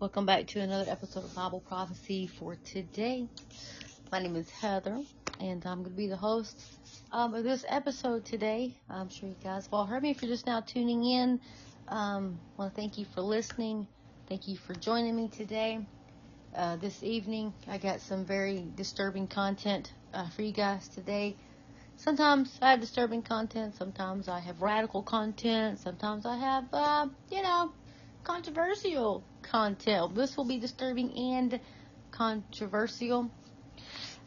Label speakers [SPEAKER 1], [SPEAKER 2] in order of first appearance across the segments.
[SPEAKER 1] Welcome back to another episode of Bible Prophecy for today. My name is Heather, and I'm going to be the host um, of this episode today. I'm sure you guys have all heard me. If you're just now tuning in, um, I want to thank you for listening. Thank you for joining me today. Uh, this evening, I got some very disturbing content uh, for you guys today. Sometimes I have disturbing content, sometimes I have radical content, sometimes I have, uh, you know, controversial content. This will be disturbing and controversial.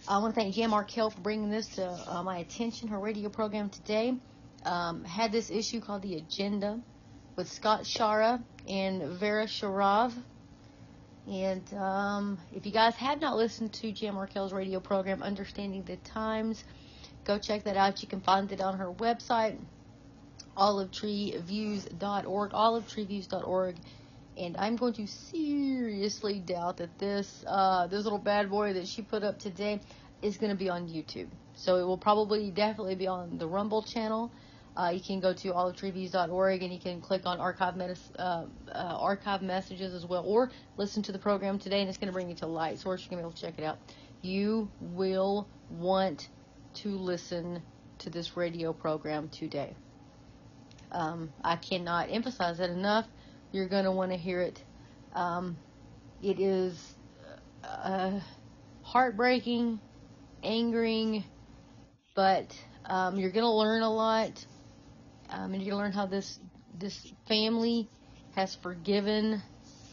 [SPEAKER 1] I want to thank Jan Markell for bringing this to uh, my attention, her radio program today. Um, had this issue called The Agenda with Scott Schara and Vera Sharav. And um, if you guys have not listened to Jan Markell's radio program, Understanding the Times, go check that out. You can find it on her website, olivetreeviews.org, olivetreeviews.org. And I'm going to seriously doubt that this uh, this little bad boy that she put up today is going to be on YouTube. So it will probably definitely be on the Rumble channel. Uh, you can go to olivetreeviews.org and you can click on archive, medis- uh, uh, archive messages as well, or listen to the program today, and it's going to bring you to light source. You're going to be able to check it out. You will want to listen to this radio program today. Um, I cannot emphasize that enough. You're going to want to hear it. Um, it is uh, heartbreaking, angering, but um, you're going to learn a lot. Um, and you're going to learn how this this family has forgiven,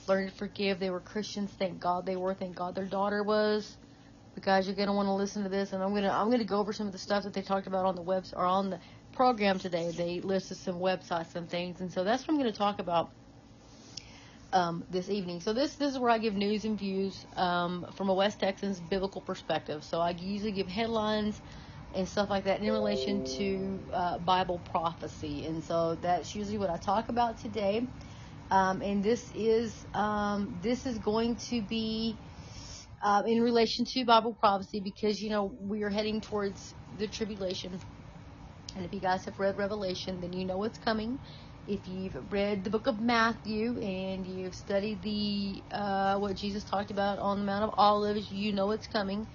[SPEAKER 1] learned to forgive. They were Christians. Thank God they were. Thank God their daughter was. Because you're going to want to listen to this, and I'm going to I'm going to go over some of the stuff that they talked about on the webs or on the program today. They listed some websites and things, and so that's what I'm going to talk about um, this evening. So this this is where I give news and views um, from a West Texans biblical perspective. So I usually give headlines and stuff like that in relation to uh, Bible prophecy, and so that's usually what I talk about today. Um, and this is um, this is going to be uh, in relation to Bible prophecy because you know we are heading towards the tribulation. And if you guys have read Revelation, then you know what's coming if you've read the book of Matthew and you've studied the uh, what Jesus talked about on the Mount of Olives, you know it's coming.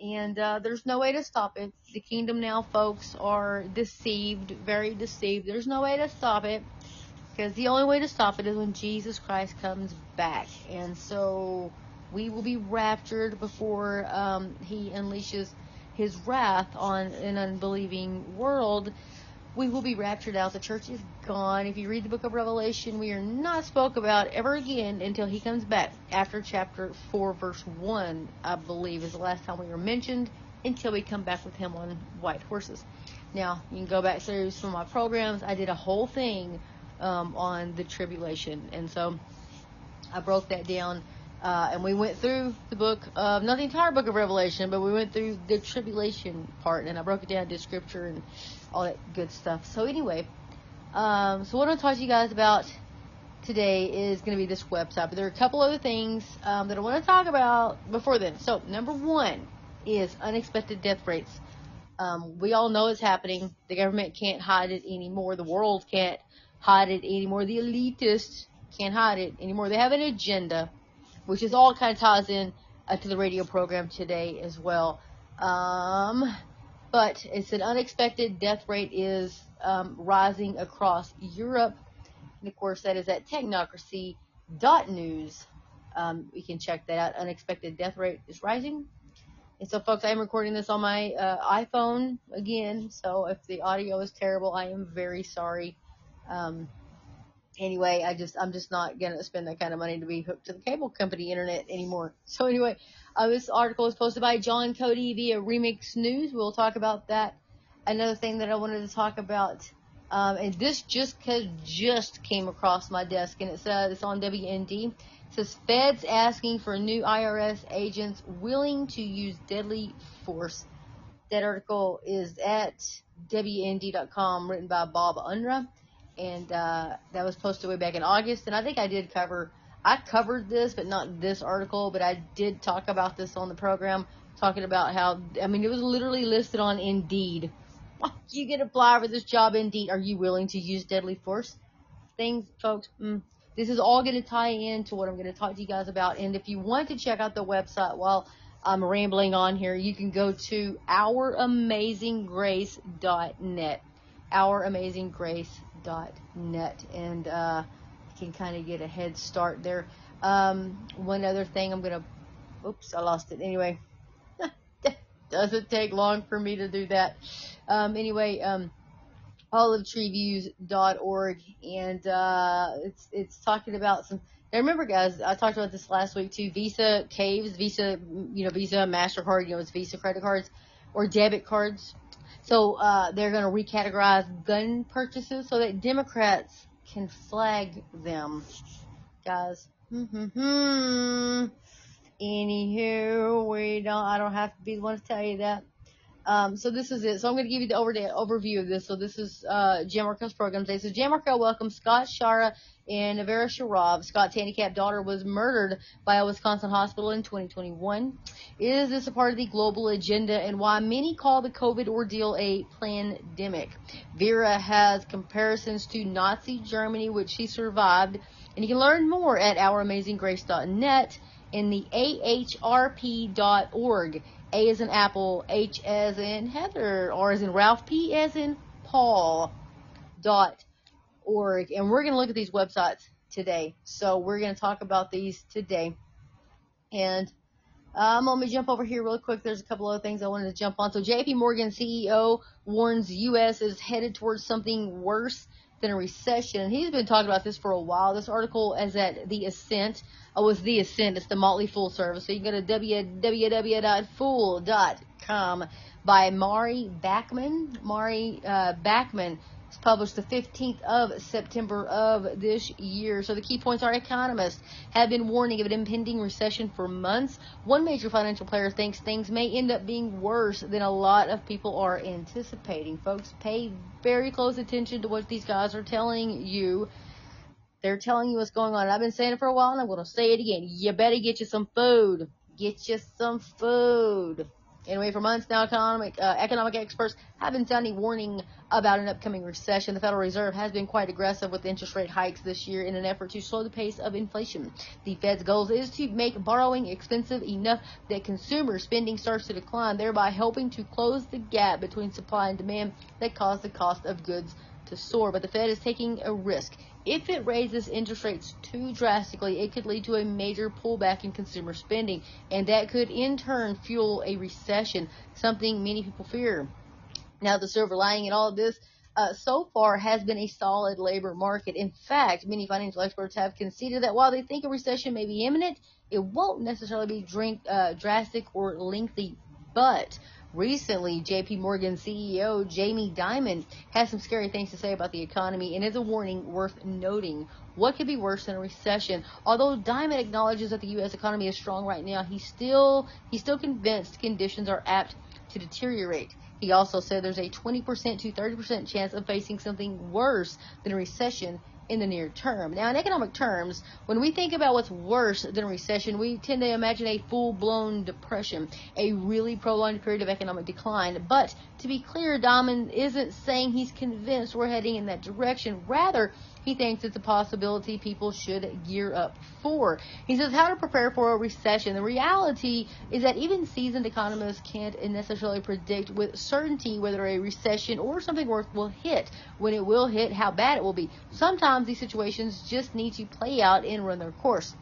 [SPEAKER 1] And uh, there's no way to stop it. The kingdom now, folks, are deceived, very deceived. There's no way to stop it because the only way to stop it is when Jesus Christ comes back. And so we will be raptured before um, he unleashes his wrath on an unbelieving world we will be raptured out. The church is gone. If you read the book of Revelation, we are not spoke about ever again until he comes back. After chapter 4, verse 1, I believe, is the last time we were mentioned until we come back with him on white horses. Now, you can go back through some of my programs. I did a whole thing um, on the tribulation. And so I broke that down. Uh, and we went through the book of, not the entire book of Revelation, but we went through the tribulation part. And I broke it down to scripture and all that good stuff. So anyway, um, so what I'm to talk to you guys about today is going to be this website. But there are a couple other things um, that I want to talk about before then. So number one is unexpected death rates. Um, we all know it's happening. The government can't hide it anymore. The world can't hide it anymore. The elitists can't hide it anymore. They have an agenda, which is all kind of ties in uh, to the radio program today as well. Um, but it's an unexpected death rate is um, rising across Europe. And of course, that is at technocracy.news. Um, we can check that out. Unexpected death rate is rising. And so, folks, I am recording this on my uh, iPhone again. So, if the audio is terrible, I am very sorry. Um, anyway, I just I'm just not gonna spend that kind of money to be hooked to the cable company internet anymore. So anyway, uh, this article is posted by John Cody via Remix News. We'll talk about that. Another thing that I wanted to talk about, um, and this just just came across my desk, and it says it's on WND. It says feds asking for new IRS agents willing to use deadly force. That article is at WND.com, written by Bob Unruh and uh, that was posted way back in August. And I think I did cover, I covered this, but not this article, but I did talk about this on the program, talking about how, I mean, it was literally listed on Indeed. You get apply for this job, Indeed. Are you willing to use deadly force? Things, folks, mm, this is all going to tie into what I'm going to talk to you guys about. And if you want to check out the website while I'm rambling on here, you can go to ouramazinggrace.net. Ouramazinggrace.net. Net, and uh, you can kind of get a head start there. Um, one other thing I'm going to, oops, I lost it. Anyway, doesn't take long for me to do that. Um, anyway, um, olivetreeviews.org, and uh, it's it's talking about some. Remember, guys, I talked about this last week too. Visa caves, Visa, you know, Visa, Mastercard, you know, it's Visa credit cards or debit cards. So uh, they're going to recategorize gun purchases so that Democrats can flag them, guys. Hmm. Anywho, we don't. I don't have to be the one to tell you that. Um, so this is it. So I'm going to give you the over overview of this. So this is uh, Jan program today. So Jan welcomes Scott Schara and Vera Sharav. Scott's handicapped daughter was murdered by a Wisconsin hospital in 2021. Is this a part of the global agenda and why many call the COVID ordeal a pandemic? Vera has comparisons to Nazi Germany, which she survived. And you can learn more at ouramazinggrace.net in the ahrp.org. A as in Apple, H as in Heather, R as in Ralph, P as in Paul dot org. And we're going to look at these websites today. So we're going to talk about these today. And um, let me jump over here real quick. There's a couple other things I wanted to jump on. So JP Morgan CEO warns U.S. is headed towards something worse than a recession. And He's been talking about this for a while. This article is at The Ascent. Oh, it's The Ascent. It's the Motley Fool service. So you can go to www.fool.com by Maurie Backman. Mari uh, Backman it's published the 15th of September of this year. So the key points are economists have been warning of an impending recession for months. One major financial player thinks things may end up being worse than a lot of people are anticipating. Folks, pay very close attention to what these guys are telling you. They're telling you what's going on. I've been saying it for a while and I'm going to say it again. You better get you some food. Get you some food. Anyway, for months now, economic uh, economic experts have been sounding warning about an upcoming recession. The Federal Reserve has been quite aggressive with interest rate hikes this year in an effort to slow the pace of inflation. The Fed's goal is to make borrowing expensive enough that consumer spending starts to decline, thereby helping to close the gap between supply and demand that caused the cost of goods to soar. But the Fed is taking a risk. If it raises interest rates too drastically, it could lead to a major pullback in consumer spending, and that could in turn fuel a recession, something many people fear. Now, the silver lining in all of this uh, so far has been a solid labor market. In fact, many financial experts have conceded that while they think a recession may be imminent, it won't necessarily be drink, uh, drastic or lengthy. But Recently, JP Morgan CEO Jamie Dimon has some scary things to say about the economy and is a warning worth noting. What could be worse than a recession? Although Dimon acknowledges that the U.S. economy is strong right now, he's still he's still convinced conditions are apt to deteriorate. He also said there's a 20% to 30% chance of facing something worse than a recession in the near term. Now, in economic terms, when we think about what's worse than a recession, we tend to imagine a full blown depression, a really prolonged period of economic decline. But to be clear, Dimon isn't saying he's convinced we're heading in that direction. Rather, he thinks it's a possibility people should gear up for. He says how to prepare for a recession. The reality is that even seasoned economists can't necessarily predict with certainty whether a recession or something worse will hit. When it will hit, how bad it will be. Sometimes these situations just need to play out and run their course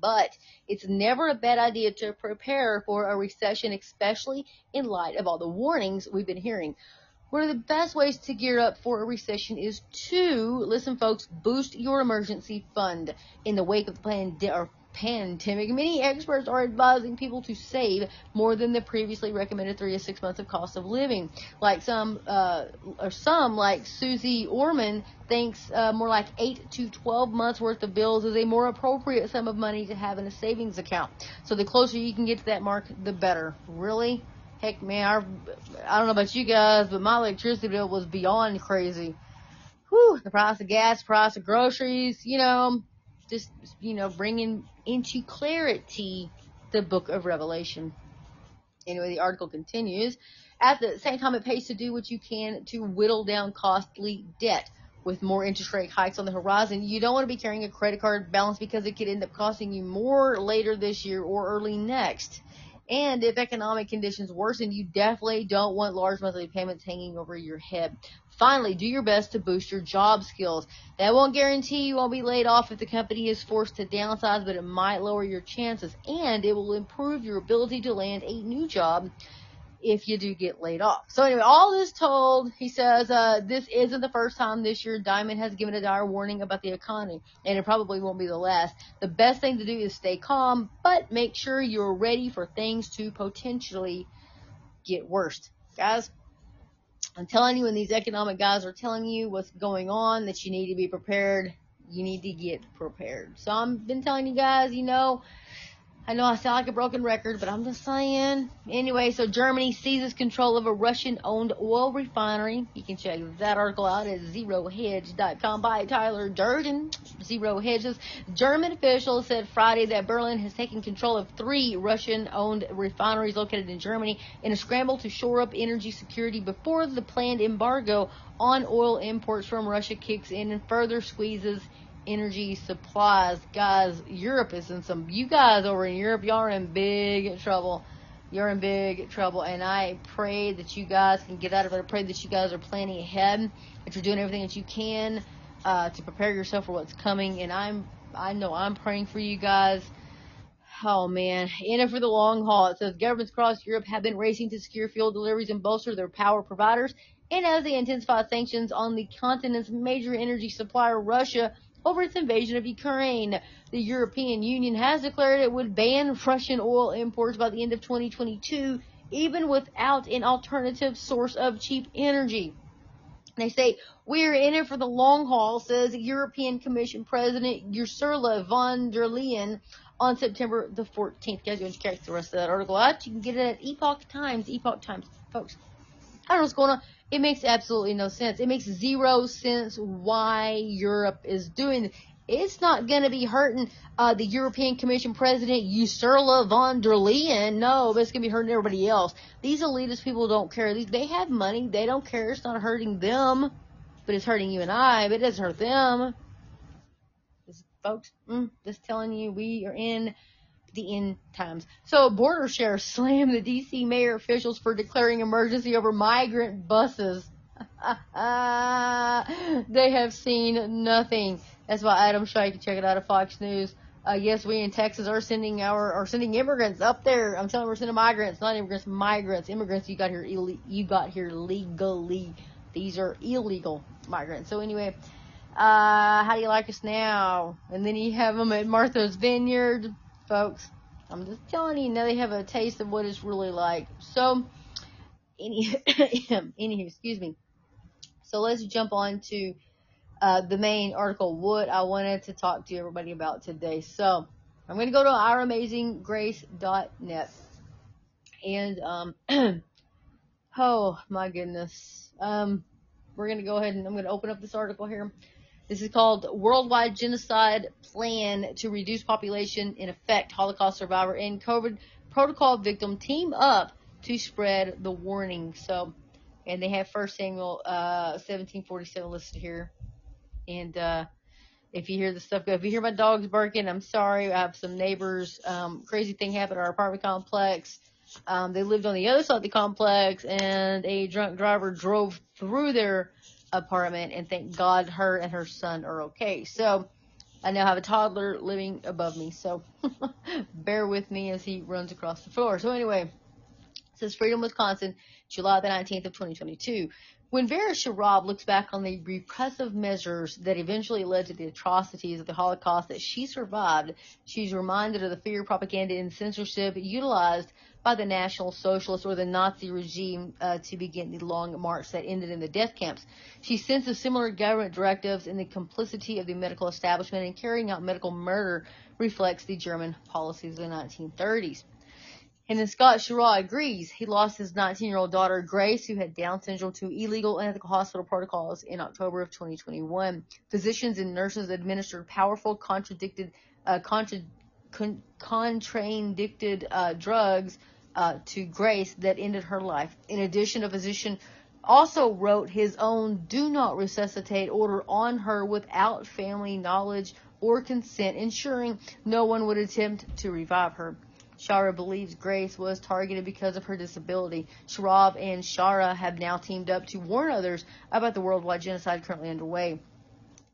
[SPEAKER 1] but it's never a bad idea to prepare for a recession, especially in light of all the warnings we've been hearing. One of the best ways to gear up for a recession is to, listen folks, boost your emergency fund. In the wake of the pandemic, pandemic, many experts are advising people to save more than the previously recommended three to six months of cost of living. Like some, uh, or some like Susie Orman thinks uh, more like eight to twelve months worth of bills is a more appropriate sum of money to have in a savings account. So the closer you can get to that mark, the better. Really? Heck, man, our, I don't know about you guys, but my electricity bill was beyond crazy. Whew, the price of gas, price of groceries, you know, just, you know, bringing into clarity the book of Revelation. Anyway, the article continues. At the same time, it pays to do what you can to whittle down costly debt. with more interest rate hikes on the horizon, you don't want to be carrying a credit card balance because it could end up costing you more later this year or early next. And if economic conditions worsen, you definitely don't want large monthly payments hanging over your head. Finally, do your best to boost your job skills. That won't guarantee you won't be laid off if the company is forced to downsize, but it might lower your chances and it will improve your ability to land a new job if you do get laid off. So anyway, all this told, he says, uh, this isn't the first time this year Dimon has given a dire warning about the economy, and it probably won't be the last. The best thing to do is stay calm, but make sure you're ready for things to potentially get worse. Guys, I'm telling you, when these economic guys are telling you what's going on, that you need to be prepared, you need to get prepared. So I've been telling you guys, you know, I know I sound like a broken record, but I'm just saying. Anyway, so Germany seizes control of a Russian-owned oil refinery. You can check that article out at zerohedge.com by Tyler Durden. Zero Hedges. German officials said Friday that Berlin has taken control of three Russian-owned refineries located in Germany in a scramble to shore up energy security before the planned embargo on oil imports from Russia kicks in and further squeezes energy supplies. Guys, Europe is in some, you guys over in Europe, y'all are in big trouble. You're in big trouble. And I pray that you guys can get out of it. I pray that you guys are planning ahead, that you're doing everything that you can uh, to prepare yourself for what's coming. And I'm, I know I'm praying for you guys. Oh man, in it for the long haul. It says governments across Europe have been racing to secure fuel deliveries and bolster their power providers. And as they intensify sanctions on the continent's major energy supplier, Russia, over its invasion of Ukraine. The European Union has declared it would ban Russian oil imports by the end of 2022, even without an alternative source of cheap energy. They say, we're in it for the long haul, says European Commission President Ursula von der Leyen on September the 14th. Guys, go and check the rest of that article out. You can get it at Epoch Times. Epoch Times, folks. I don't know what's going on. It makes absolutely no sense. It makes zero sense why Europe is doing this. It's not going to be hurting uh, the European Commission President Ursula von der Leyen. No, but it's going to be hurting everybody else. These elitist people don't care. They have money. They don't care. It's not hurting them, but it's hurting you and I. But it doesn't hurt them. This, folks, mm, just telling you, we are in the end times. So border sheriff slammed the DC mayor officials for declaring emergency over migrant buses. they have seen nothing. That's why Adam Shaw, you can check it out at Fox News. Uh, yes, we in Texas are sending our are sending immigrants up there. I'm telling you, we're sending migrants, not immigrants, migrants, immigrants. You got here, Ill- you got here legally. These are illegal migrants. So anyway, uh, how do you like us now? And then you have them at Martha's Vineyard folks. I'm just telling you, now they have a taste of what it's really like. So, any, anywho, excuse me. So let's jump on to uh, the main article, what I wanted to talk to everybody about today. So, I'm going to go to ouramazinggrace.net. And, um, oh my goodness. Um, we're going to go ahead and I'm going to open up this article here. This is called Worldwide Genocide Plan to Reduce Population in Effect. Holocaust Survivor and COVID Protocol Victim team up to spread the warning. So, and they have First Samuel uh, 1747 listed here. And uh, if you hear the stuff go, if you hear my dogs barking, I'm sorry. I have some neighbors. Um, crazy thing happened at our apartment complex. Um, they lived on the other side of the complex, and a drunk driver drove through their apartment, and thank God her and her son are okay. So I now have a toddler living above me, so bear with me as he runs across the floor. So anyway, says Freedom, Wisconsin, July the 19th of 2022. When Vera Sharav looks back on the repressive measures that eventually led to the atrocities of the Holocaust that she survived, she's reminded of the fear, propaganda, and censorship utilized by the National Socialist or the Nazi regime uh, to begin the long march that ended in the death camps. She senses similar government directives and the complicity of the medical establishment in carrying out medical murder reflects the German policies of the 1930s. And then Scott Schara agrees. He lost his 19-year-old daughter Grace, who had Down syndrome, to illegal and unethical hospital protocols in October of 2021. Physicians and nurses administered powerful, contradicted, uh, contra, con, contraindicted uh, drugs uh, to Grace that ended her life. In addition, a physician also wrote his own do not resuscitate order on her without family knowledge or consent, ensuring no one would attempt to revive her. Schara believes Grace was targeted because of her disability. Sharav and Schara have now teamed up to warn others about the worldwide genocide currently underway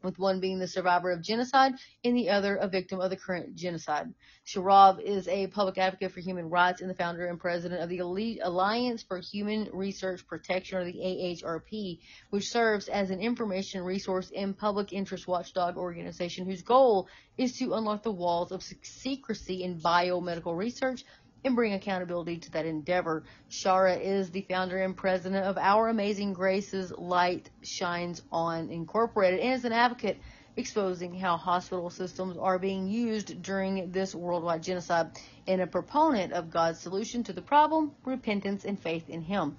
[SPEAKER 1] with one being the survivor of genocide and the other a victim of the current genocide. Sharav is a public advocate for human rights and the founder and president of the Alliance for Human Research Protection, or the AHRP, which serves as an information resource and public interest watchdog organization whose goal is to unlock the walls of secrecy in biomedical research and bring accountability to that endeavor. Schara is the founder and president of Our Amazing Graces Light Shines On Incorporated and is an advocate exposing how hospital systems are being used during this worldwide genocide and a proponent of God's solution to the problem, repentance and faith in Him.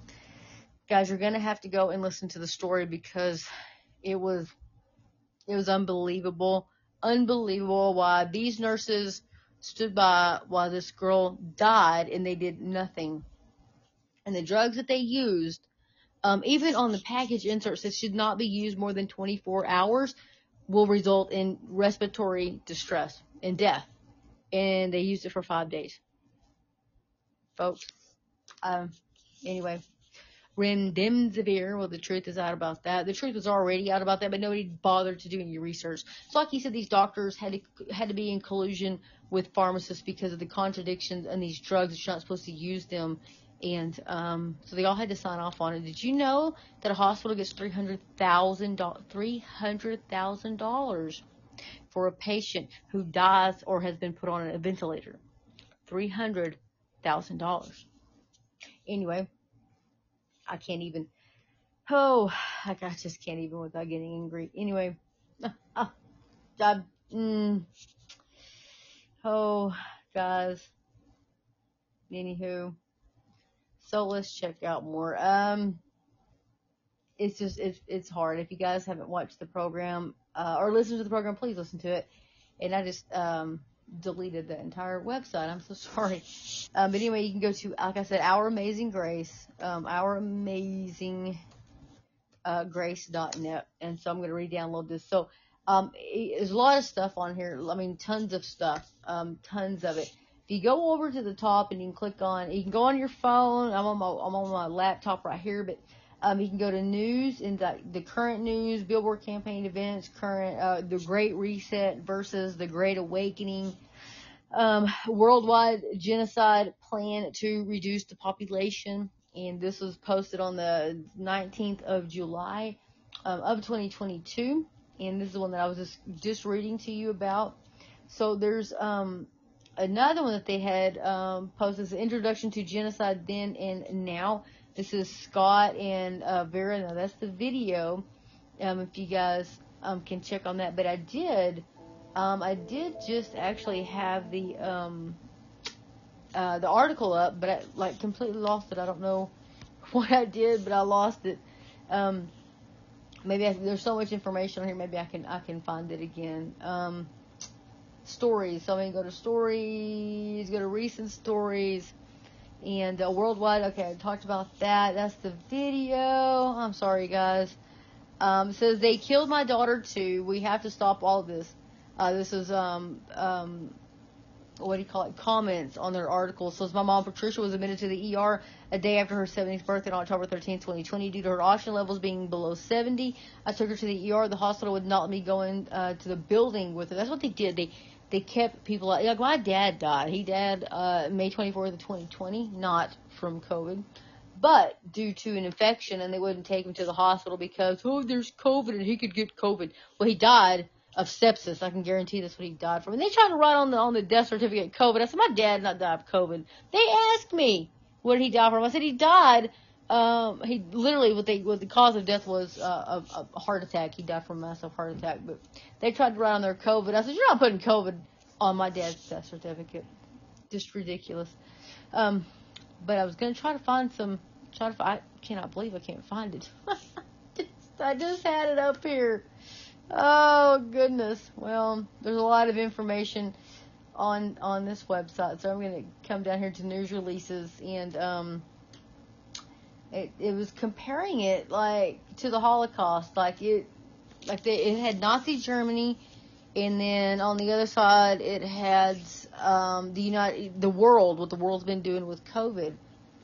[SPEAKER 1] Guys, you're going to have to go and listen to the story because it was it was unbelievable, unbelievable why these nurses stood by while this girl died and they did nothing. And the drugs that they used, um, even on the package inserts that should not be used more than 24 hours, will result in respiratory distress and death. And they used it for five days. Folks, um, anyway, remdesivir. Well, the truth is out about that. The truth was already out about that, but nobody bothered to do any research. So, like he said, these doctors had to had to be in collusion with pharmacists because of the contradictions and these drugs you're not supposed to use them. And um, so they all had to sign off on it. Did you know that a hospital gets three hundred thousand three hundred thousand dollars for a patient who dies or has been put on a ventilator? Three hundred thousand dollars. Anyway, I can't even. Oh, I just can't even without getting angry. Anyway, uh, I, mm, oh, guys. Anywho, so let's check out more. Um, it's just it's it's hard. If you guys haven't watched the program uh, or listened to the program, please listen to it. And I just um deleted the entire website. I'm so sorry. Um, but anyway, you can go to, like I said, Our Amazing Grace, um, Our Amazing uh, Grace.net. And so I'm going to re-download this. So um, it, there's a lot of stuff on here. I mean, tons of stuff, um, tons of it. If you go over to the top and you can click on, you can go on your phone. I'm on my, I'm on my laptop right here, but um, you can go to news and the, the current news, Billboard campaign events, current uh, the Great Reset versus the Great Awakening, um, worldwide genocide plan to reduce the population, and this was posted on the 19th of July um, of 2022, and this is the one that I was just just reading to you about. So there's um, another one that they had um, posted, is Introduction to Genocide Then and Now this is Scott and uh, Vera. Now that's the video. Um, if you guys um, can check on that, but I did, um, I did just actually have the um, uh, the article up, but I like completely lost it. I don't know what I did, but I lost it. Um, maybe I, there's so much information on here. Maybe I can I can find it again. Um, stories. So I'm gonna go to stories. Go to recent stories and uh, worldwide. Okay, I talked about that. That's the video. I'm sorry, guys. Um, says they killed my daughter too. We have to stop all this. Uh, this is um um what do you call it? Comments on their article. Says my mom Patricia was admitted to the ER a day after her 70th birthday on October 13, 2020, due to her oxygen levels being below 70. I took her to the ER. The hospital would not let me go in uh, to the building with her. That's what they did. They they kept people like my dad died. He died uh, May 24th of 2020, not from COVID, but due to an infection, and they wouldn't take him to the hospital because oh, there's COVID and he could get COVID. Well, he died of sepsis. I can guarantee that's what he died from. And they tried to write on the on the death certificate COVID. I said my dad not died of COVID. They asked me what did he die from. I said he died. Um, he literally what they what the cause of death was uh, a, a heart attack. He died from a massive heart attack. But they tried to write on their COVID. I said you're not putting COVID on my dad's death certificate. Just ridiculous. Um, but I was gonna try to find some. Try to. Find, I cannot believe I can't find it. I just had it up here. Oh goodness. Well, there's a lot of information on on this website, so I'm gonna come down here to news releases and um it, it was comparing it like to the Holocaust, like it, like it had Nazi Germany, and then on the other side it had um, the United, the world, what the world's been doing with COVID.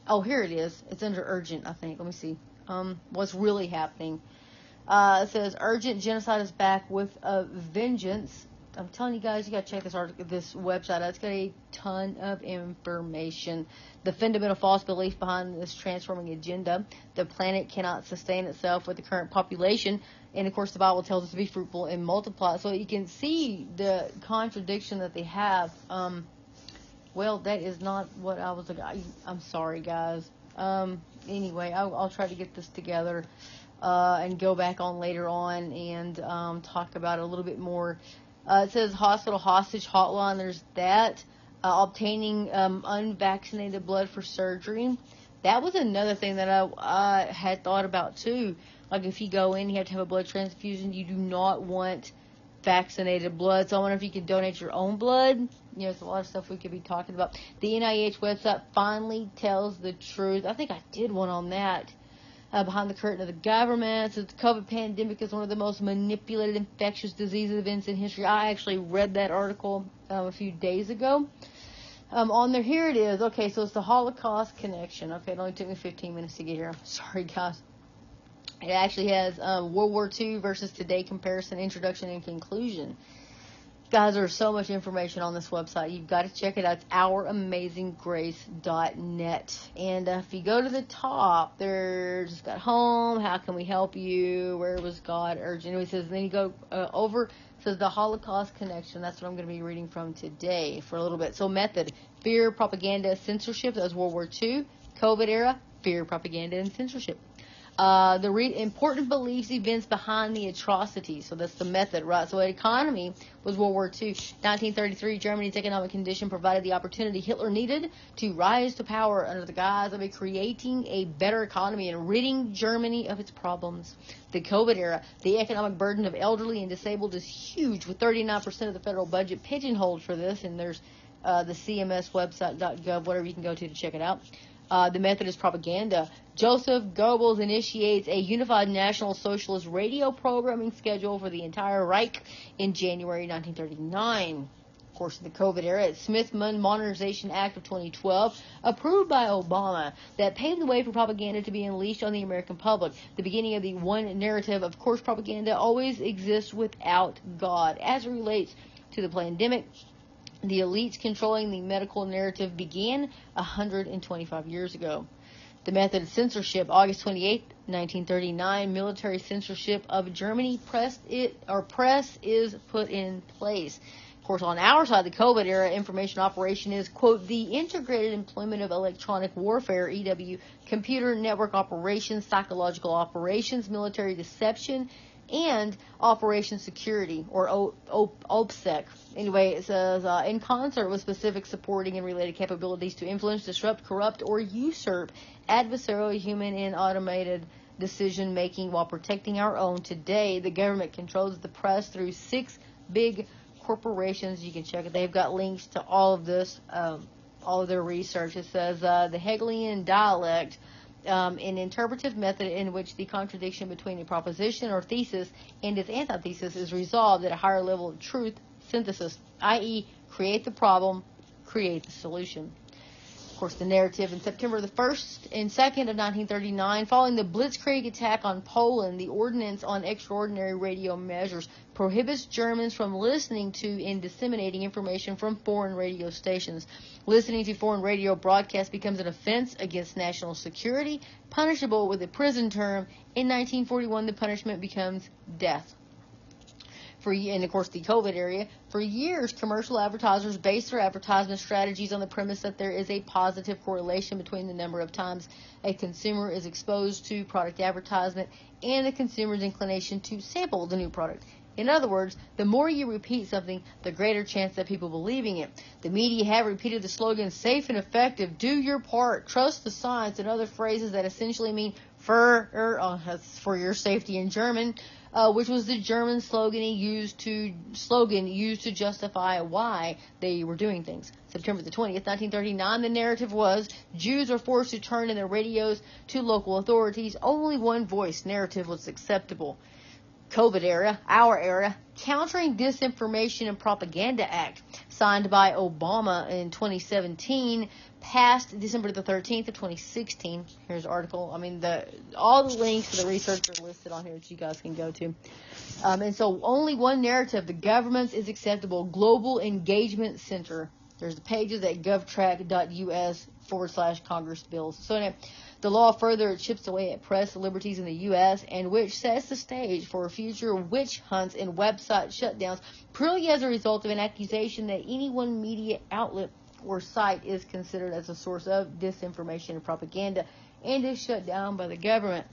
[SPEAKER 1] Oh, here it is. It's under urgent, I think. Let me see. Um, what's really happening? Uh, it says urgent genocide is back with a vengeance. I'm telling you guys, you gotta check this article, this website. It's got a ton of information. The fundamental false belief behind this transforming agenda: the planet cannot sustain itself with the current population, and of course, the Bible tells us to be fruitful and multiply. So you can see the contradiction that they have. Um, well, that is not what I was. I, I'm sorry, guys. Um, anyway, I'll, I'll try to get this together uh, and go back on later on and um, talk about it a little bit more. Uh, it says hospital hostage hotline. There's that. Uh, obtaining um, unvaccinated blood for surgery. That was another thing that I, I had thought about too. Like if you go in, you have to have a blood transfusion. You do not want vaccinated blood. So I wonder if you can donate your own blood. You know, there's a lot of stuff we could be talking about. The NIH website finally tells the truth. I think I did one on that uh, behind the curtain of the government. So the COVID pandemic is one of the most manipulated infectious disease events in history. I actually read that article um, a few days ago. Um, on there, here it is. Okay, so it's the Holocaust connection. Okay, it only took me 15 minutes to get here. Sorry, guys. It actually has um, World War II versus today comparison, introduction, and conclusion. Guys, there's so much information on this website. You've got to check it out. It's ouramazinggrace.net. And uh, if you go to the top, there's got home, how can we help you, where was God urgent. Anyway, says, then you go uh, over, says the Holocaust connection. That's what I'm going to be reading from today for a little bit. So, method fear, propaganda, censorship. That was World War II. COVID era, fear, propaganda, and censorship. Uh, the re- important beliefs, events behind the atrocities. So that's the method, right? So economy was World War II. 1933, Germany's economic condition provided the opportunity Hitler needed to rise to power under the guise of creating a better economy and ridding Germany of its problems. The COVID era, the economic burden of elderly and disabled is huge, with 39% of the federal budget pigeonholed for this. And there's uh, the CMS website.gov, whatever you can go to to check it out uh, the Methodist propaganda. Joseph Goebbels initiates a unified National Socialist radio programming schedule for the entire Reich in January 1939. Of course, the COVID era, it's Smith-Mundt Modernization Act of 2012, approved by Obama, that paved the way for propaganda to be unleashed on the American public. The beginning of the one narrative, of course, propaganda always exists without God. As it relates to the pandemic, the elites controlling the medical narrative began 125 years ago. The method of censorship, August 28, 1939, military censorship of Germany pressed it or press is put in place. Of course, on our side, the COVID era information operation is, quote, the integrated employment of electronic warfare, EW, computer network operations, psychological operations, military deception, and Operation Security, or o- o- OPSEC. Anyway, it says, uh, in concert with specific supporting and related capabilities to influence, disrupt, corrupt, or usurp adversarial human and automated decision making while protecting our own. Today, the government controls the press through six big corporations. You can check it. They've got links to all of this, um, all of their research. It says uh, the Hegelian dialect um, an interpretive method in which the contradiction between a proposition or thesis and its antithesis is resolved at a higher level of truth synthesis, i.e., create the problem, create the solution. Of course, the narrative in September the 1st and 2nd of 1939, following the Blitzkrieg attack on Poland, the Ordinance on Extraordinary Radio Measures prohibits Germans from listening to and disseminating information from foreign radio stations. Listening to foreign radio broadcasts becomes an offense against national security, punishable with a prison term. In 1941, the punishment becomes death for and of course the COVID area, for years commercial advertisers base their advertisement strategies on the premise that there is a positive correlation between the number of times a consumer is exposed to product advertisement and the consumer's inclination to sample the new product. In other words, the more you repeat something, the greater chance that people believing it. The media have repeated the slogan safe and effective, do your part, trust the science, and other phrases that essentially mean for, er, oh, for your safety in German, uh, which was the German slogan used to slogan used to justify why they were doing things. September the 20th, 1939, the narrative was Jews are forced to turn in their radios to local authorities. Only one voice narrative was acceptable. COVID era, our era, Countering Disinformation and Propaganda Act, signed by Obama in 2017, passed December the 13th of 2016. Here's an article. I mean, the all the links to the research are listed on here that you guys can go to. Um, and so only one narrative, the government's is acceptable. Global Engagement Center. There's the pages at govtrack.us forward slash Congress bills. So anyway, the law further chips away at press liberties in the U.S. and which sets the stage for future witch hunts and website shutdowns, purely as a result of an accusation that any one media outlet or site is considered as a source of disinformation and propaganda and is shut down by the government.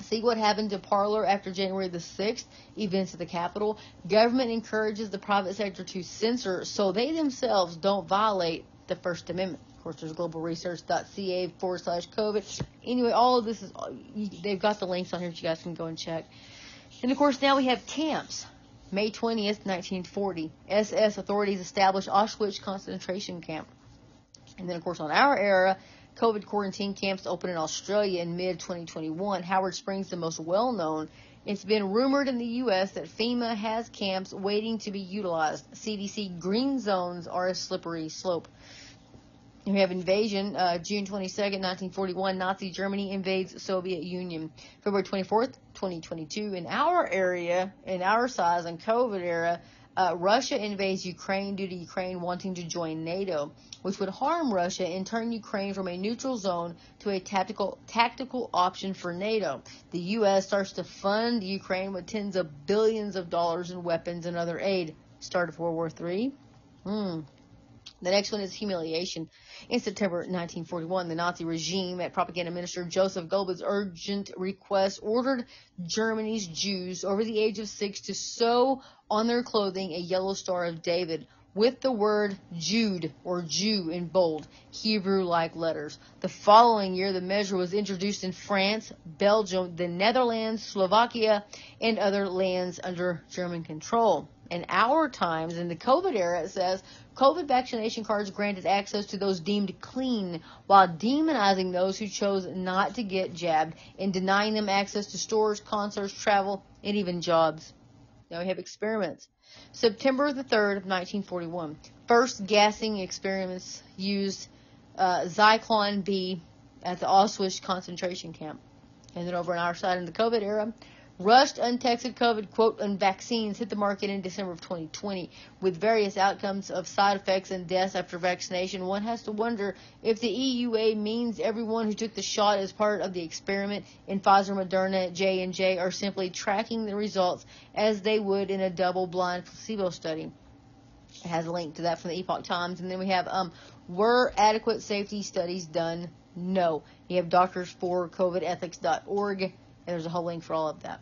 [SPEAKER 1] See what happened to Parler after January the 6th, events at the Capitol. Government encourages the private sector to censor so they themselves don't violate the First Amendment course, there's globalresearch.ca forward slash COVID. Anyway, all of this is, they've got the links on here that you guys can go and check. And of course, now we have camps. May 20th, 1940, SS authorities established Auschwitz concentration camp. And then, of course, on our era, COVID quarantine camps open in Australia in mid 2021. Howard Springs, the most well known. It's been rumored in the U.S. that FEMA has camps waiting to be utilized. CDC green zones are a slippery slope. We have invasion, uh, June 22nd, 1941, Nazi Germany invades Soviet Union. February 24th, 2022, in our area, in our size and COVID era, uh, Russia invades Ukraine due to Ukraine wanting to join NATO, which would harm Russia and turn Ukraine from a neutral zone to a tactical tactical option for NATO. The U.S. starts to fund Ukraine with tens of billions of dollars in weapons and other aid. Start of World War III. Hmm. The next one is humiliation. In September 1941, the Nazi regime, at propaganda minister Joseph Goebbels' urgent request, ordered Germany's Jews over the age of six to sew on their clothing a yellow star of David with the word Jude or Jew in bold, Hebrew like letters. The following year, the measure was introduced in France, Belgium, the Netherlands, Slovakia, and other lands under German control. In our times, in the COVID era, it says COVID vaccination cards granted access to those deemed clean while demonizing those who chose not to get jabbed and denying them access to stores, concerts, travel, and even jobs. Now we have experiments. September the 3rd of 1941. First gassing experiments used uh, Zyklon B at the Auschwitz concentration camp. And then over on our side in the COVID era, Rushed, untested COVID, quote, vaccines hit the market in December of 2020 with various outcomes of side effects and deaths after vaccination. One has to wonder if the EUA means everyone who took the shot as part of the experiment in Pfizer, Moderna, J&J are simply tracking the results as they would in a double-blind placebo study. It has a link to that from the Epoch Times. And then we have, um, were adequate safety studies done? No. You have doctors for covidethics.org and there's a whole link for all of that.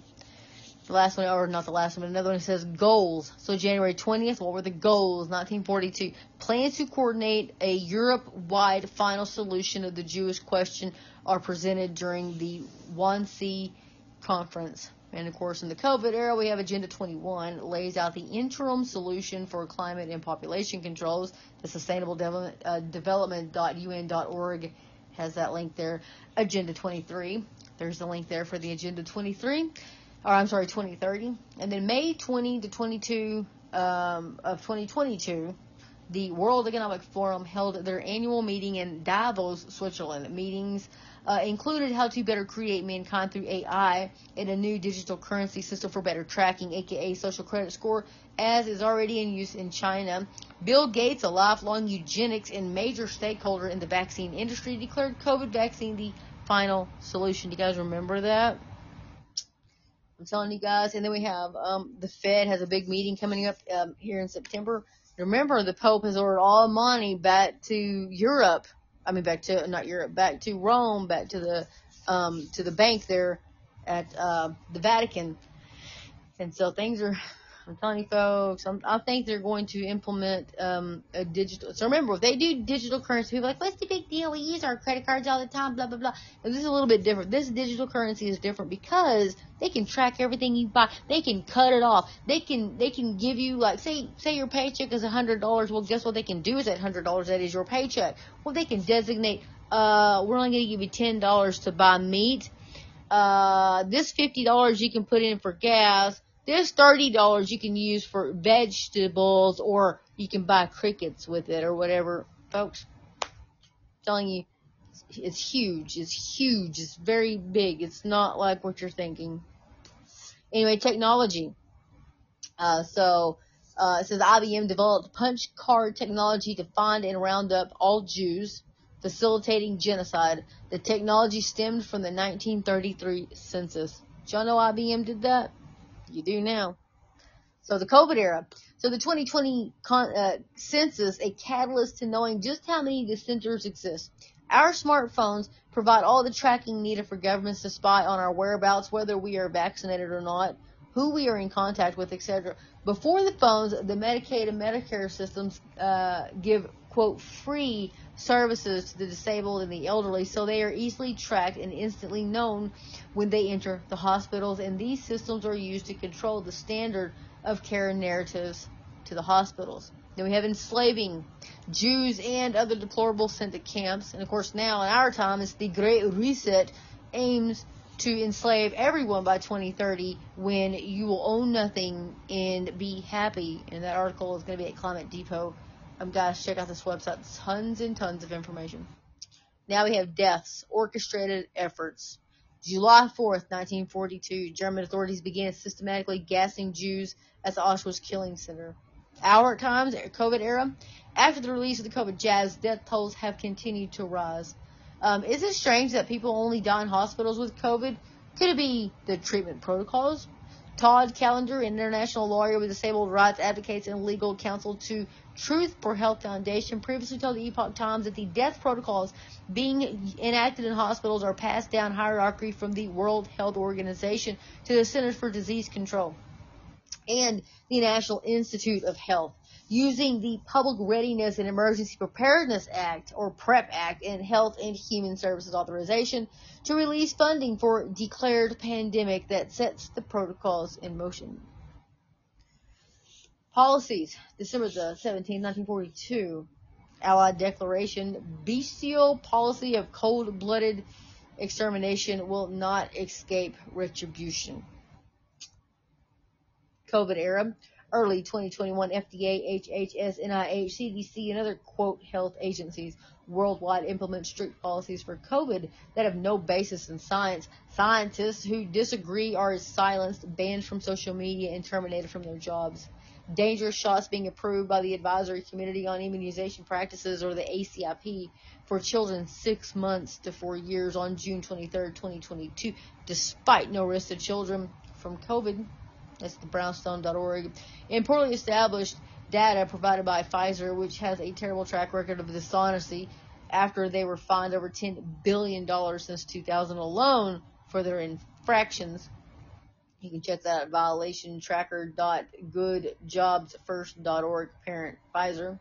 [SPEAKER 1] The last one, or not the last one, but another one says goals. So January 20th, what were the goals? 1942. Plans to coordinate a Europe-wide final solution of the Jewish question are presented during the Wannsee conference. And of course, in the COVID era, we have Agenda 21 lays out the interim solution for climate and population controls. The Sustainable Development, uh, Development.un.org has that link there. Agenda 23 there's the link there for the Agenda 23, or I'm sorry, 2030. And then May 20 to 22 um, of 2022, the World Economic Forum held their annual meeting in Davos, Switzerland. Meetings uh, included how to better create mankind through AI and a new digital currency system for better tracking, aka social credit score, as is already in use in China. Bill Gates, a lifelong eugenics and major stakeholder in the vaccine industry, declared COVID vaccine the final solution. Do you guys remember that? I'm telling you guys. And then we have um, the Fed has a big meeting coming up um, here in September. Remember, the Pope has ordered all money back to Europe. I mean, back to not Europe, back to Rome, back to the um, to the bank there at uh, the Vatican. And so things are I'm telling you, folks. I'm, I think they're going to implement um, a digital. So remember, if they do digital currency, people are like, "What's the big deal? We use our credit cards all the time." Blah blah blah. And this is a little bit different. This digital currency is different because they can track everything you buy. They can cut it off. They can they can give you like say say your paycheck is a hundred dollars. Well, guess what they can do is that hundred dollars that is your paycheck. Well, they can designate. Uh, we're only going to give you ten dollars to buy meat. Uh, this fifty dollars you can put in for gas there's thirty dollars you can use for vegetables, or you can buy crickets with it, or whatever, folks. I'm telling you, it's huge. It's huge. It's very big. It's not like what you're thinking. Anyway, technology. Uh, so uh, it says IBM developed punch card technology to find and round up all Jews, facilitating genocide. The technology stemmed from the 1933 census. Did y'all know IBM did that? You do now. So the COVID era. So the 2020 con- uh, census, a catalyst to knowing just how many dissenters exist. Our smartphones provide all the tracking needed for governments to spy on our whereabouts, whether we are vaccinated or not, who we are in contact with, etc. Before the phones, the Medicaid and Medicare systems uh, give quote free services to the disabled and the elderly, so they are easily tracked and instantly known when they enter the hospitals. And these systems are used to control the standard of care narratives to the hospitals. Then we have enslaving Jews and other deplorables sent to camps. And of course, now in our time, it's the Great Reset aims to enslave everyone by 2030 when you will own nothing and be happy. And that article is going to be at Climate Depot um, guys, check out this website. Tons and tons of information. Now we have deaths, orchestrated efforts. July 4th, 1942, German authorities began systematically gassing Jews at the Auschwitz killing center. Our times, COVID era, after the release of the COVID jabs, death tolls have continued to rise. Um, is it strange that people only die in hospitals with COVID? Could it be the treatment protocols? Todd Callender, an international lawyer with disabled rights advocates and legal counsel to Truth for Health Foundation previously told the Epoch Times that the death protocols being enacted in hospitals are passed down hierarchy from the World Health Organization to the Centers for Disease Control and the National Institute of Health using the Public Readiness and Emergency Preparedness Act or PrEP Act and Health and Human Services Authorization to release funding for declared pandemic that sets the protocols in motion. Policies, December the 17th, 1942. Allied Declaration, bestial policy of cold-blooded extermination will not escape retribution. COVID era, early 2021, FDA, HHS, NIH, CDC, and other quote health agencies worldwide implement strict policies for COVID that have no basis in science. Scientists who disagree are silenced, banned from social media, and terminated from their jobs dangerous shots being approved by the Advisory Committee on Immunization Practices, or the ACIP, for children six months to four years on June 23, 2022, despite no risk to children from COVID. That's the brownstone.org. And poorly established data provided by Pfizer, which has a terrible track record of dishonesty after they were fined over $10 billion since 2000 alone for their infractions you can check that at violationtracker.goodjobsfirst.org, parent Pfizer.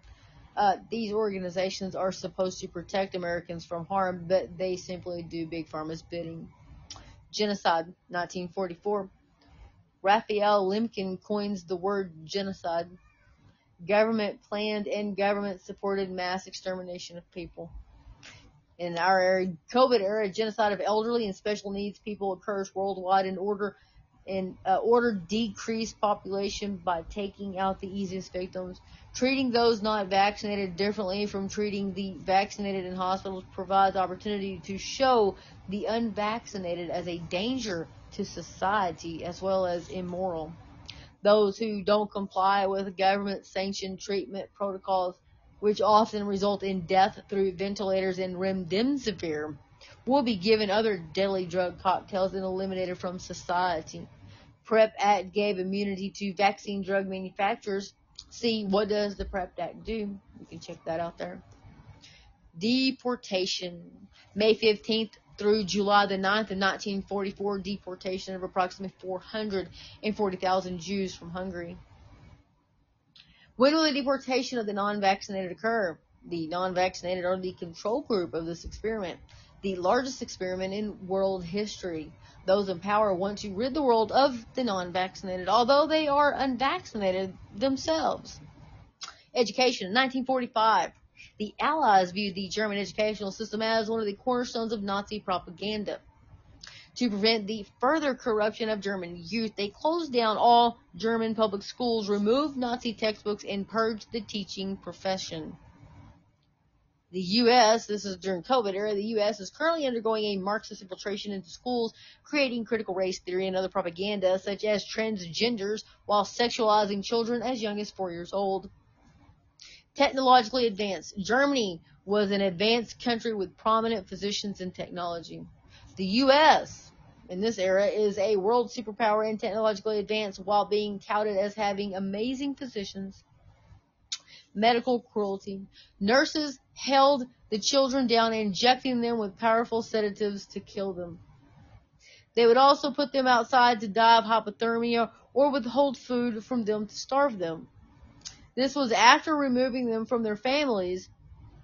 [SPEAKER 1] Uh, these organizations are supposed to protect Americans from harm, but they simply do Big Pharma's bidding. Genocide, 1944. Raphael Lemkin coins the word genocide. Government planned and government supported mass extermination of people. In our era, COVID era, genocide of elderly and special needs people occurs worldwide in order in uh, order decrease population by taking out the easiest victims. Treating those not vaccinated differently from treating the vaccinated in hospitals provides opportunity to show the unvaccinated as a danger to society as well as immoral. Those who don't comply with government sanctioned treatment protocols, which often result in death through ventilators and remdesivir, will be given other deadly drug cocktails and eliminated from society. PrEP Act gave immunity to vaccine drug manufacturers. See, what does the PrEP Act do? You can check that out there. Deportation. May 15th through July the 9th of 1944, deportation of approximately 440,000 Jews from Hungary. When will the deportation of the non-vaccinated occur? The non-vaccinated are the control group of this experiment, the largest experiment in world history. Those in power want to rid the world of the non-vaccinated, although they are unvaccinated themselves. Education. In 1945, the Allies viewed the German educational system as one of the cornerstones of Nazi propaganda. To prevent the further corruption of German youth, they closed down all German public schools, removed Nazi textbooks, and purged the teaching profession. The U.S., this is during COVID era, the U.S. is currently undergoing a Marxist infiltration into schools, creating critical race theory and other propaganda, such as transgenders, while sexualizing children as young as four years old. Technologically advanced. Germany was an advanced country with prominent physicians in technology. The U.S. in this era is a world superpower and technologically advanced while being touted as having amazing physicians medical cruelty. Nurses held the children down, injecting them with powerful sedatives to kill them. They would also put them outside to die of hypothermia or withhold food from them to starve them. This was after removing them from their families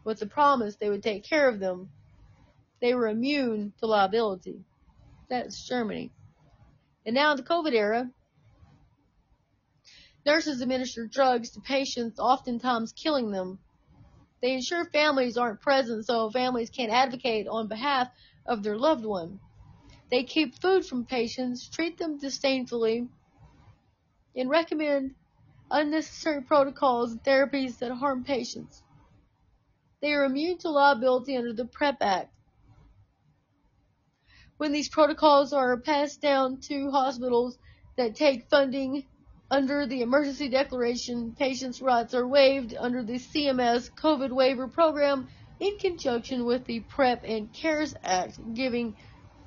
[SPEAKER 1] with the promise they would take care of them. They were immune to liability. That's Germany. And now in the COVID era, Nurses administer drugs to patients, oftentimes killing them. They ensure families aren't present so families can't advocate on behalf of their loved one. They keep food from patients, treat them disdainfully, and recommend unnecessary protocols and therapies that harm patients. They are immune to liability under the PrEP Act. When these protocols are passed down to hospitals that take funding under the emergency declaration, patients' rights are waived under the CMS COVID waiver program in conjunction with the PrEP and CARES Act, giving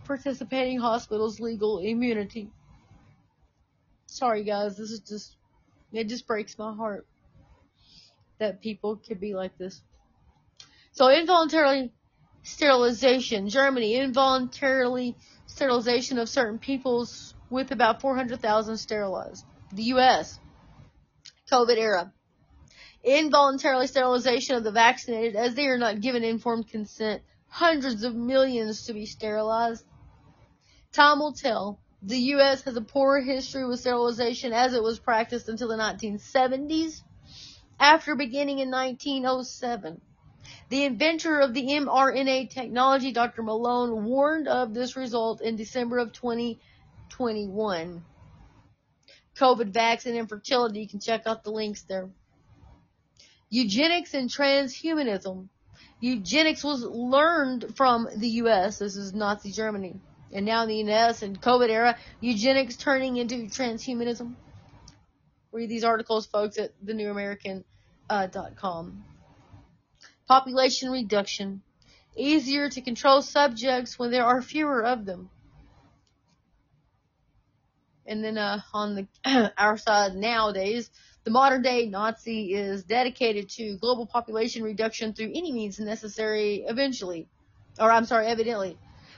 [SPEAKER 1] participating hospitals legal immunity. Sorry guys, this is just, it just breaks my heart that people could be like this. So involuntary sterilization, Germany, involuntarily sterilization of certain peoples with about 400,000 sterilized the U.S. COVID era. Involuntary sterilization of the vaccinated as they are not given informed consent. Hundreds of millions to be sterilized. Time will tell. The U.S. has a poor history with sterilization as it was practiced until the 1970s, after beginning in 1907. The inventor of the mRNA technology, Dr. Malone, warned of this result in December of 2021. COVID vaccine infertility. You can check out the links there. Eugenics and transhumanism. Eugenics was learned from the U.S. This is Nazi Germany. And now in the U.S. and COVID era, eugenics turning into transhumanism. Read these articles, folks, at thenewamerican.com. Uh, Population reduction. Easier to control subjects when there are fewer of them. And then uh, on the our side nowadays, the modern day Nazi is dedicated to global population reduction through any means necessary eventually. Or I'm sorry, evidently.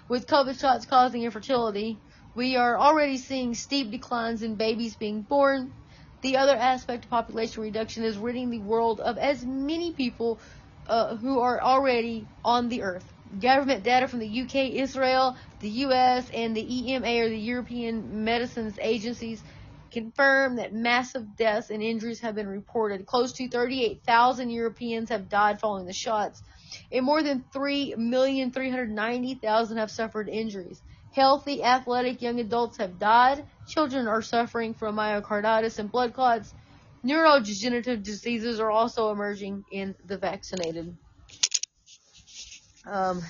[SPEAKER 1] With COVID shots causing infertility, we are already seeing steep declines in babies being born. The other aspect of population reduction is ridding the world of as many people uh, who are already on the earth government data from the UK, Israel, the US, and the EMA or the European Medicines Agencies confirm that massive deaths and injuries have been reported. Close to 38,000 Europeans have died following the shots, and more than 3,390,000 have suffered injuries. Healthy, athletic young adults have died. Children are suffering from myocarditis and blood clots. Neurodegenerative diseases are also emerging in the vaccinated. Um,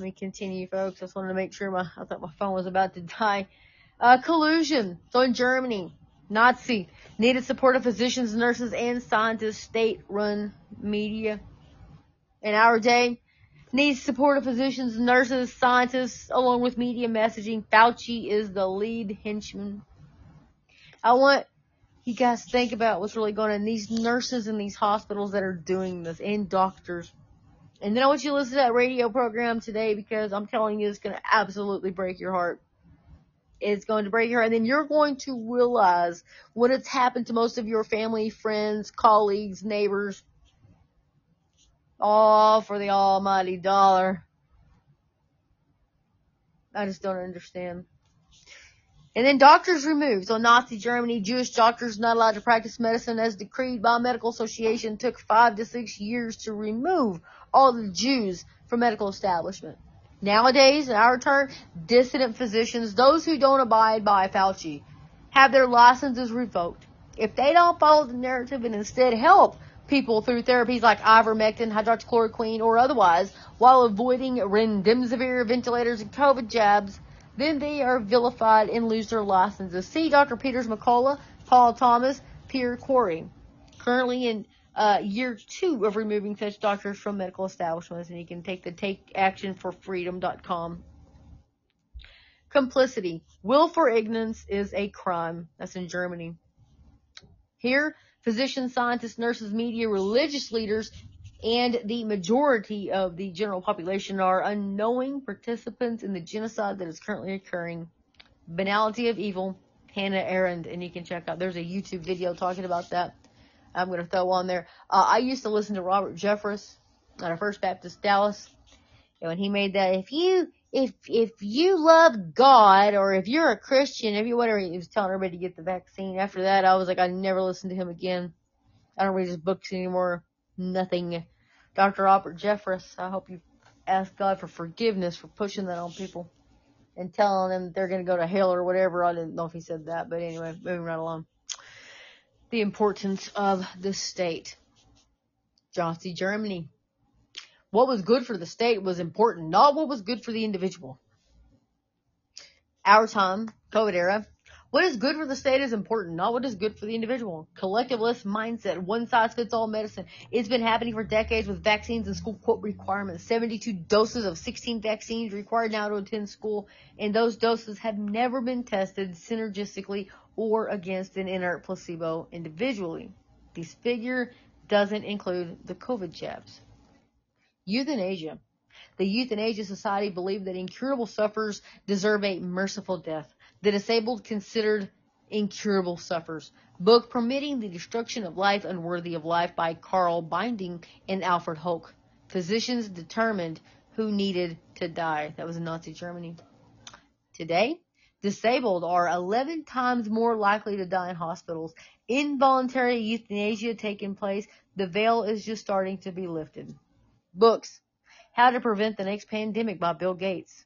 [SPEAKER 1] me continue, folks. I just wanted to make sure my, I thought my phone was about to die. Uh, collusion. So in Germany, Nazi needed support of physicians, nurses, and scientists, state-run media. In our day, needs support of physicians, nurses, scientists, along with media messaging. Fauci is the lead henchman. I want you guys think about what's really going on. These nurses in these hospitals that are doing this, and doctors. And then I want you to listen to that radio program today because I'm telling you it's going to absolutely break your heart. It's going to break your heart. And then you're going to realize what has happened to most of your family, friends, colleagues, neighbors, all for the almighty dollar. I just don't understand. And then doctors removed. So Nazi Germany, Jewish doctors not allowed to practice medicine as decreed by medical association took five to six years to remove all the Jews from medical establishment. Nowadays, in our turn, dissident physicians, those who don't abide by Fauci, have their licenses revoked. If they don't follow the narrative and instead help people through therapies like ivermectin, hydroxychloroquine, or otherwise, while avoiding remdesivir ventilators and COVID jabs, then they are vilified and lose their licenses. See Dr. Peters McCullough, Paul Thomas, Pierre Kory, currently in uh, year two of removing such doctors from medical establishments, and you can take the takeactionforfreedom.com. Complicity. Willful ignorance is a crime. That's in Germany. Here, physicians, scientists, nurses, media, religious leaders, and the majority of the general population are unknowing participants in the genocide that is currently occurring. Banality of Evil, Hannah Arendt, and you can check out, there's a YouTube video talking about that. I'm going to throw on there. Uh, I used to listen to Robert Jeffress at a First Baptist Dallas, and when he made that, if you, if, if you love God, or if you're a Christian, if you, whatever, he was telling everybody to get the vaccine. After that, I was like, I never listened to him again. I don't read his books anymore nothing. Dr. Robert Jeffress, I hope you ask God for forgiveness for pushing that on people and telling them they're going to go to hell or whatever. I didn't know if he said that, but anyway, moving right along. The importance of the state. Nazi Germany. What was good for the state was important, not what was good for the individual. Our time, COVID era, what is good for the state is important, not what is good for the individual. Collectivist mindset, one size fits all medicine. It's been happening for decades with vaccines and school quote requirements. 72 doses of 16 vaccines required now to attend school, and those doses have never been tested synergistically or against an inert placebo individually. This figure doesn't include the COVID jabs. Euthanasia. The Euthanasia Society believed that incurable sufferers deserve a merciful death. The Disabled Considered Incurable Suffers. Book Permitting the Destruction of Life Unworthy of Life by Karl Binding and Alfred Hoche. Physicians determined who needed to die. That was in Nazi Germany. Today, disabled are 11 times more likely to die in hospitals. Involuntary euthanasia taking place. The veil is just starting to be lifted. Books. How to Prevent the Next Pandemic by Bill Gates.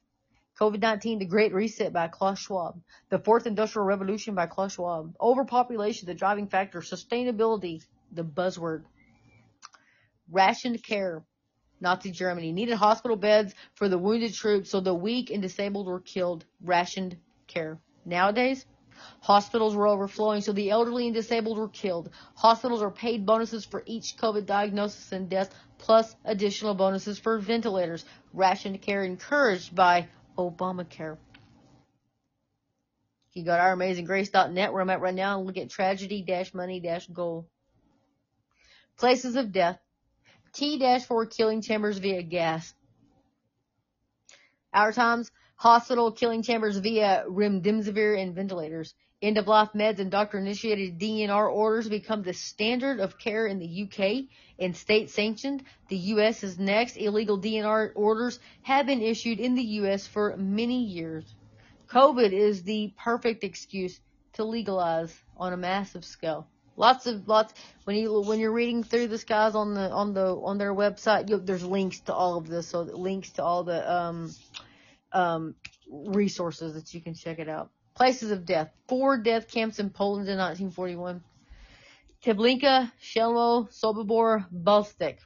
[SPEAKER 1] COVID-19, The Great Reset by Klaus Schwab. The Fourth Industrial Revolution by Klaus Schwab. Overpopulation, the driving factor. Sustainability, the buzzword. Rationed care. Nazi Germany needed hospital beds for the wounded troops, so the weak and disabled were killed. Rationed care. Nowadays, hospitals were overflowing, so the elderly and disabled were killed. Hospitals are paid bonuses for each COVID diagnosis and death, plus additional bonuses for ventilators. Rationed care encouraged by Obamacare. You go to ouramazinggrace.net where I'm at right now look at tragedy-money-goal. Places of death. T-4 killing chambers via gas. Our times, hospital killing chambers via remdesivir and ventilators. End of life meds and doctor initiated DNR orders become the standard of care in the UK and state sanctioned. The US is next. Illegal DNR orders have been issued in the US for many years. COVID is the perfect excuse to legalize on a massive scale. Lots of lots when you when you're reading through this guys on the on the on their website, you, there's links to all of this, so links to all the um um resources that you can check it out. Places of death. Four death camps in Poland in 1941. Treblinka, Chelmno, Sobibor, Balstek.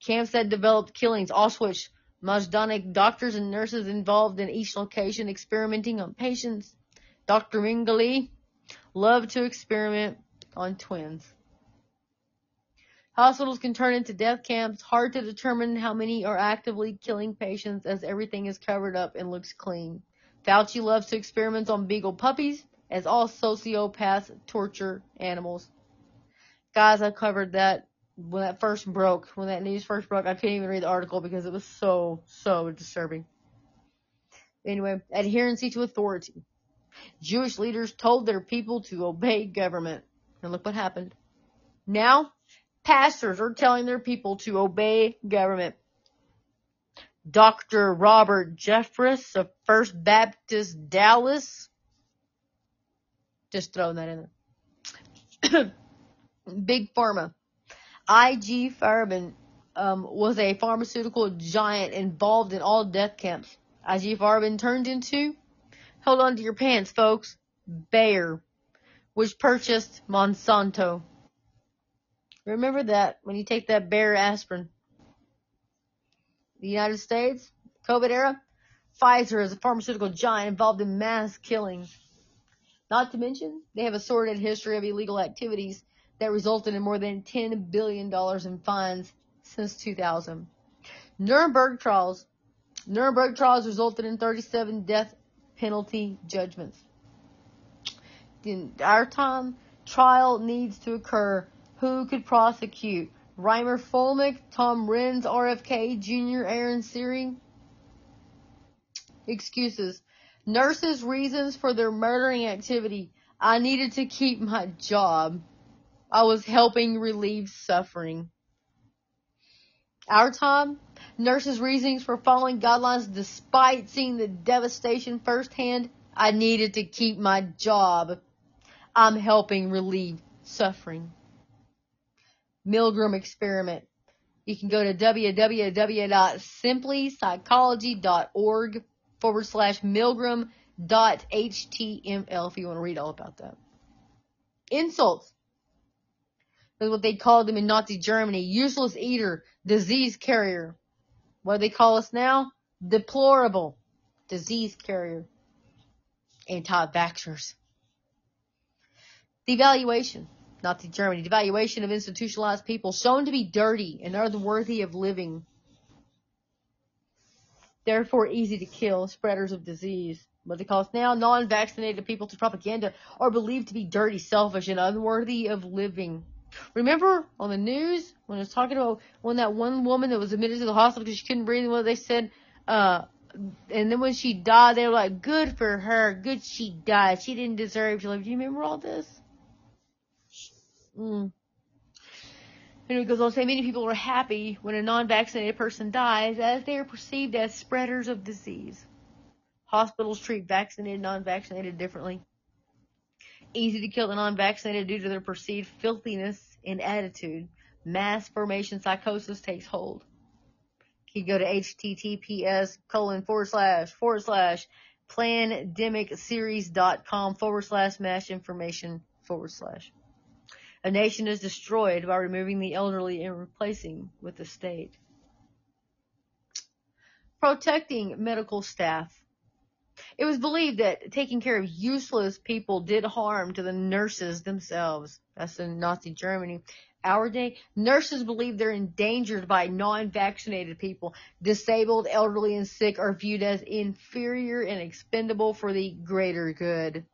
[SPEAKER 1] Camps that developed killings. Auschwitz, Majdanek, doctors and nurses involved in each location experimenting on patients. Dr. Mengele loved to experiment on twins. Hospitals can turn into death camps. Hard to determine how many are actively killing patients as everything is covered up and looks clean. Fauci loves to experiment on beagle puppies, as all sociopaths torture animals. Guys, I covered that when that first broke, when that news first broke. I couldn't even read the article because it was so, so disturbing. Anyway, adherency to authority. Jewish leaders told their people to obey government. And look what happened. Now, pastors are telling their people to obey government. Dr. Robert Jeffress of First Baptist Dallas. Just throwing that in there. Big Pharma. IG Farben um, was a pharmaceutical giant involved in all death camps. IG Farben turned into, hold on to your pants, folks, Bayer, which purchased Monsanto. Remember that when you take that Bayer aspirin. The United States, COVID era, Pfizer is a pharmaceutical giant involved in mass killings. Not to mention, they have a sordid history of illegal activities that resulted in more than $10 billion in fines since 2000. Nuremberg trials. Nuremberg trials resulted in 37 death penalty judgments. In our time, trial needs to occur. Who could prosecute? Reiner Fuellmich, Tom Renz, RFK Jr., Aaron Siri. Excuses. Nurses' reasons for their murdering activity. I needed to keep my job. I was helping relieve suffering. Our time, nurses' reasons for following guidelines despite seeing the devastation firsthand. I needed to keep my job. I'm helping relieve suffering. Milgram experiment. You can go to www.simplypsychology.org forward slash Milgram dot html if you want to read all about that. Insults. That's what they called them in Nazi Germany. Useless eater, disease carrier. What do they call us now? Deplorable, disease carrier. Anti-vaxxers. Devaluation. Nazi Germany. Devaluation of institutionalized people shown to be dirty and unworthy of living. Therefore easy to kill, spreaders of disease. What they call now, non-vaccinated people to propaganda are believed to be dirty, selfish, and unworthy of living. Remember on the news when it was talking about when that one woman that was admitted to the hospital because she couldn't breathe, and what they said, uh, and then when she died, they were like, "Good for her, good she died. She didn't deserve to live." Do you remember all this? Mm. Goes on to say many people are happy when a non-vaccinated person dies as they are perceived as spreaders of disease. Hospitals treat vaccinated and non-vaccinated differently easy to kill the non-vaccinated due to their perceived filthiness and attitude. Mass formation psychosis takes hold. You go to https colon forward slash forward slash plandemicseries.com forward slash mass information forward slash. A nation is destroyed by removing the elderly and replacing with the state. Protecting medical staff. It was believed that taking care of useless people did harm to the nurses themselves. That's in Nazi Germany. Our day, nurses believe they're endangered by non-vaccinated people. Disabled, elderly, and sick are viewed as inferior and expendable for the greater good.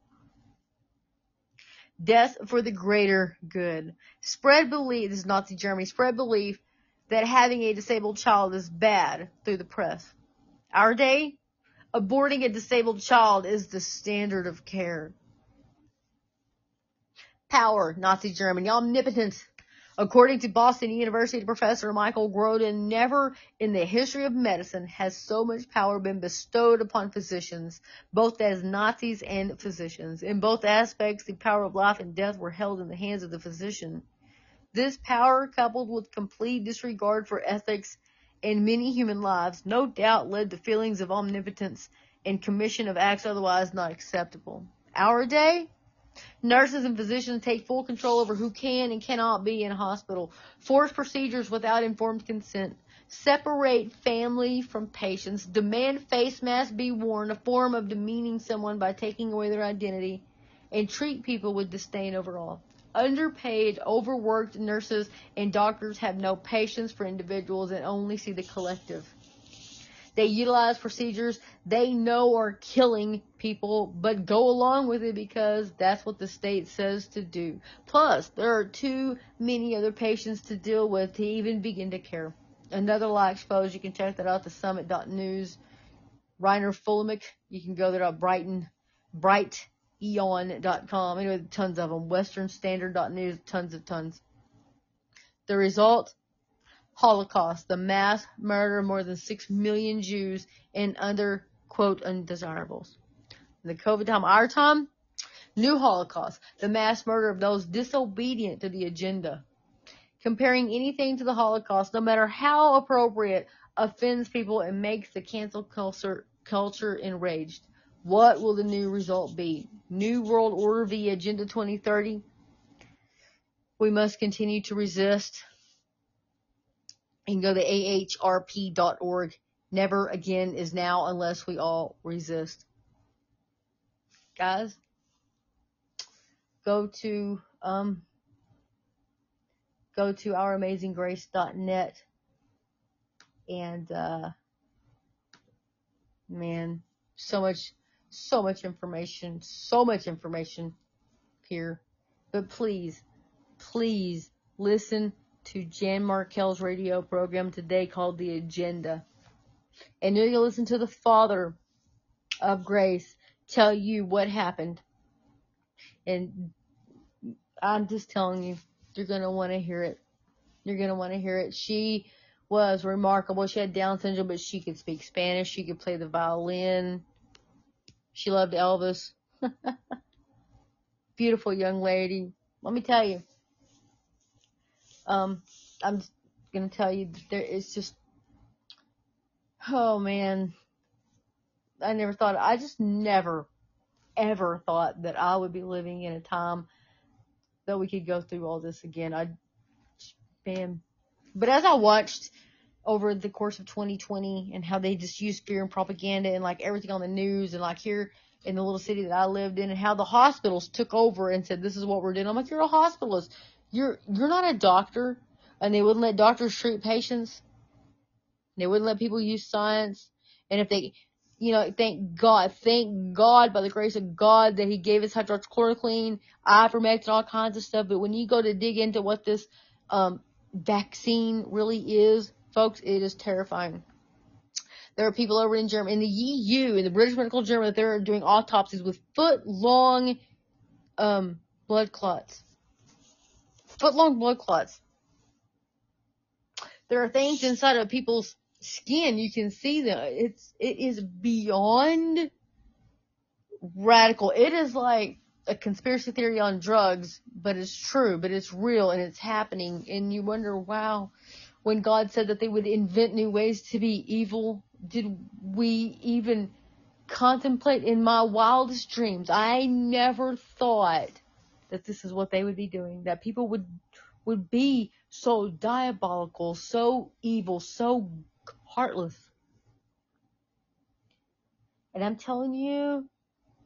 [SPEAKER 1] Death for the greater good. Spread belief, this is Nazi Germany, spread belief that having a disabled child is bad through the press. Our day, aborting a disabled child is the standard of care. Power, Nazi Germany, omnipotence. According to Boston University professor Michael Grodin, never in the history of medicine has so much power been bestowed upon physicians, both as Nazis and physicians. In both aspects, the power of life and death were held in the hands of the physician. This power, coupled with complete disregard for ethics in many human lives no doubt led to feelings of omnipotence and commission of acts otherwise not acceptable. Our day, nurses and physicians take full control over who can and cannot be in a hospital, force procedures without informed consent, separate family from patients, demand face masks be worn, a form of demeaning someone by taking away their identity, and treat people with disdain overall. Underpaid, overworked nurses and doctors have no patience for individuals and only see the collective. They utilize procedures they know are killing people, but go along with it because that's what the state says to do. Plus, there are too many other patients to deal with to even begin to care. Another lie exposed. You can check that out, the summit.news. Reiner Fuellmich, you can go there at Brighton brighteon.com. Anyway, tons of them. Westernstandard.news, tons of tons. The result? Holocaust, the mass murder of more than 6 million Jews and other, quote, undesirables. The COVID time, our time, new Holocaust, the mass murder of those disobedient to the agenda. Comparing anything to the Holocaust, no matter how appropriate, offends people and makes the cancel culture, culture enraged. What will the new result be? New World Order via Agenda 2030? We must continue to resist and go to ahrp.org. Never again is now unless we all resist. Guys, go to um, go to ouramazinggrace.net and uh, man, so much, so much information, so much information here. But please, please listen to Jan Markell's radio program today called The Agenda. And to listen to the Father of Grace tell you what happened. And I'm just telling you, you're going to want to hear it. You're going to want to hear it. She was remarkable. She had Down syndrome, but she could speak Spanish. She could play the violin. She loved Elvis. Beautiful young lady. Let me tell you. Um, I'm gonna tell you that there is just, oh man, I never thought, I just never, ever thought that I would be living in a time that we could go through all this again. I, man, but as I watched over the course of 2020 and how they just used fear and propaganda and like everything on the news and like here in the little city that I lived in and how the hospitals took over and said, this is what we're doing. I'm like, you're a hospitalist. You're, you're not a doctor and they wouldn't let doctors treat patients. They wouldn't let people use science. And if they, you know, thank God, thank God by the grace of God that He gave us hydroxychloroquine, ivermectin, all kinds of stuff. But when you go to dig into what this um, vaccine really is, folks, it is terrifying. There are people over in Germany, in the EU, in the British Medical Journal, that they're doing autopsies with foot long um, blood clots. Foot long blood clots. There are things inside of people's skin. You can see them. It's, it is beyond radical. It is like a conspiracy theory on drugs, but it's true, but it's real and it's happening. And you wonder, wow, when God said that they would invent new ways to be evil, did we even contemplate in my wildest dreams? I never thought that this is what they would be doing, that people would would be so diabolical, so evil, so heartless. And I'm telling you,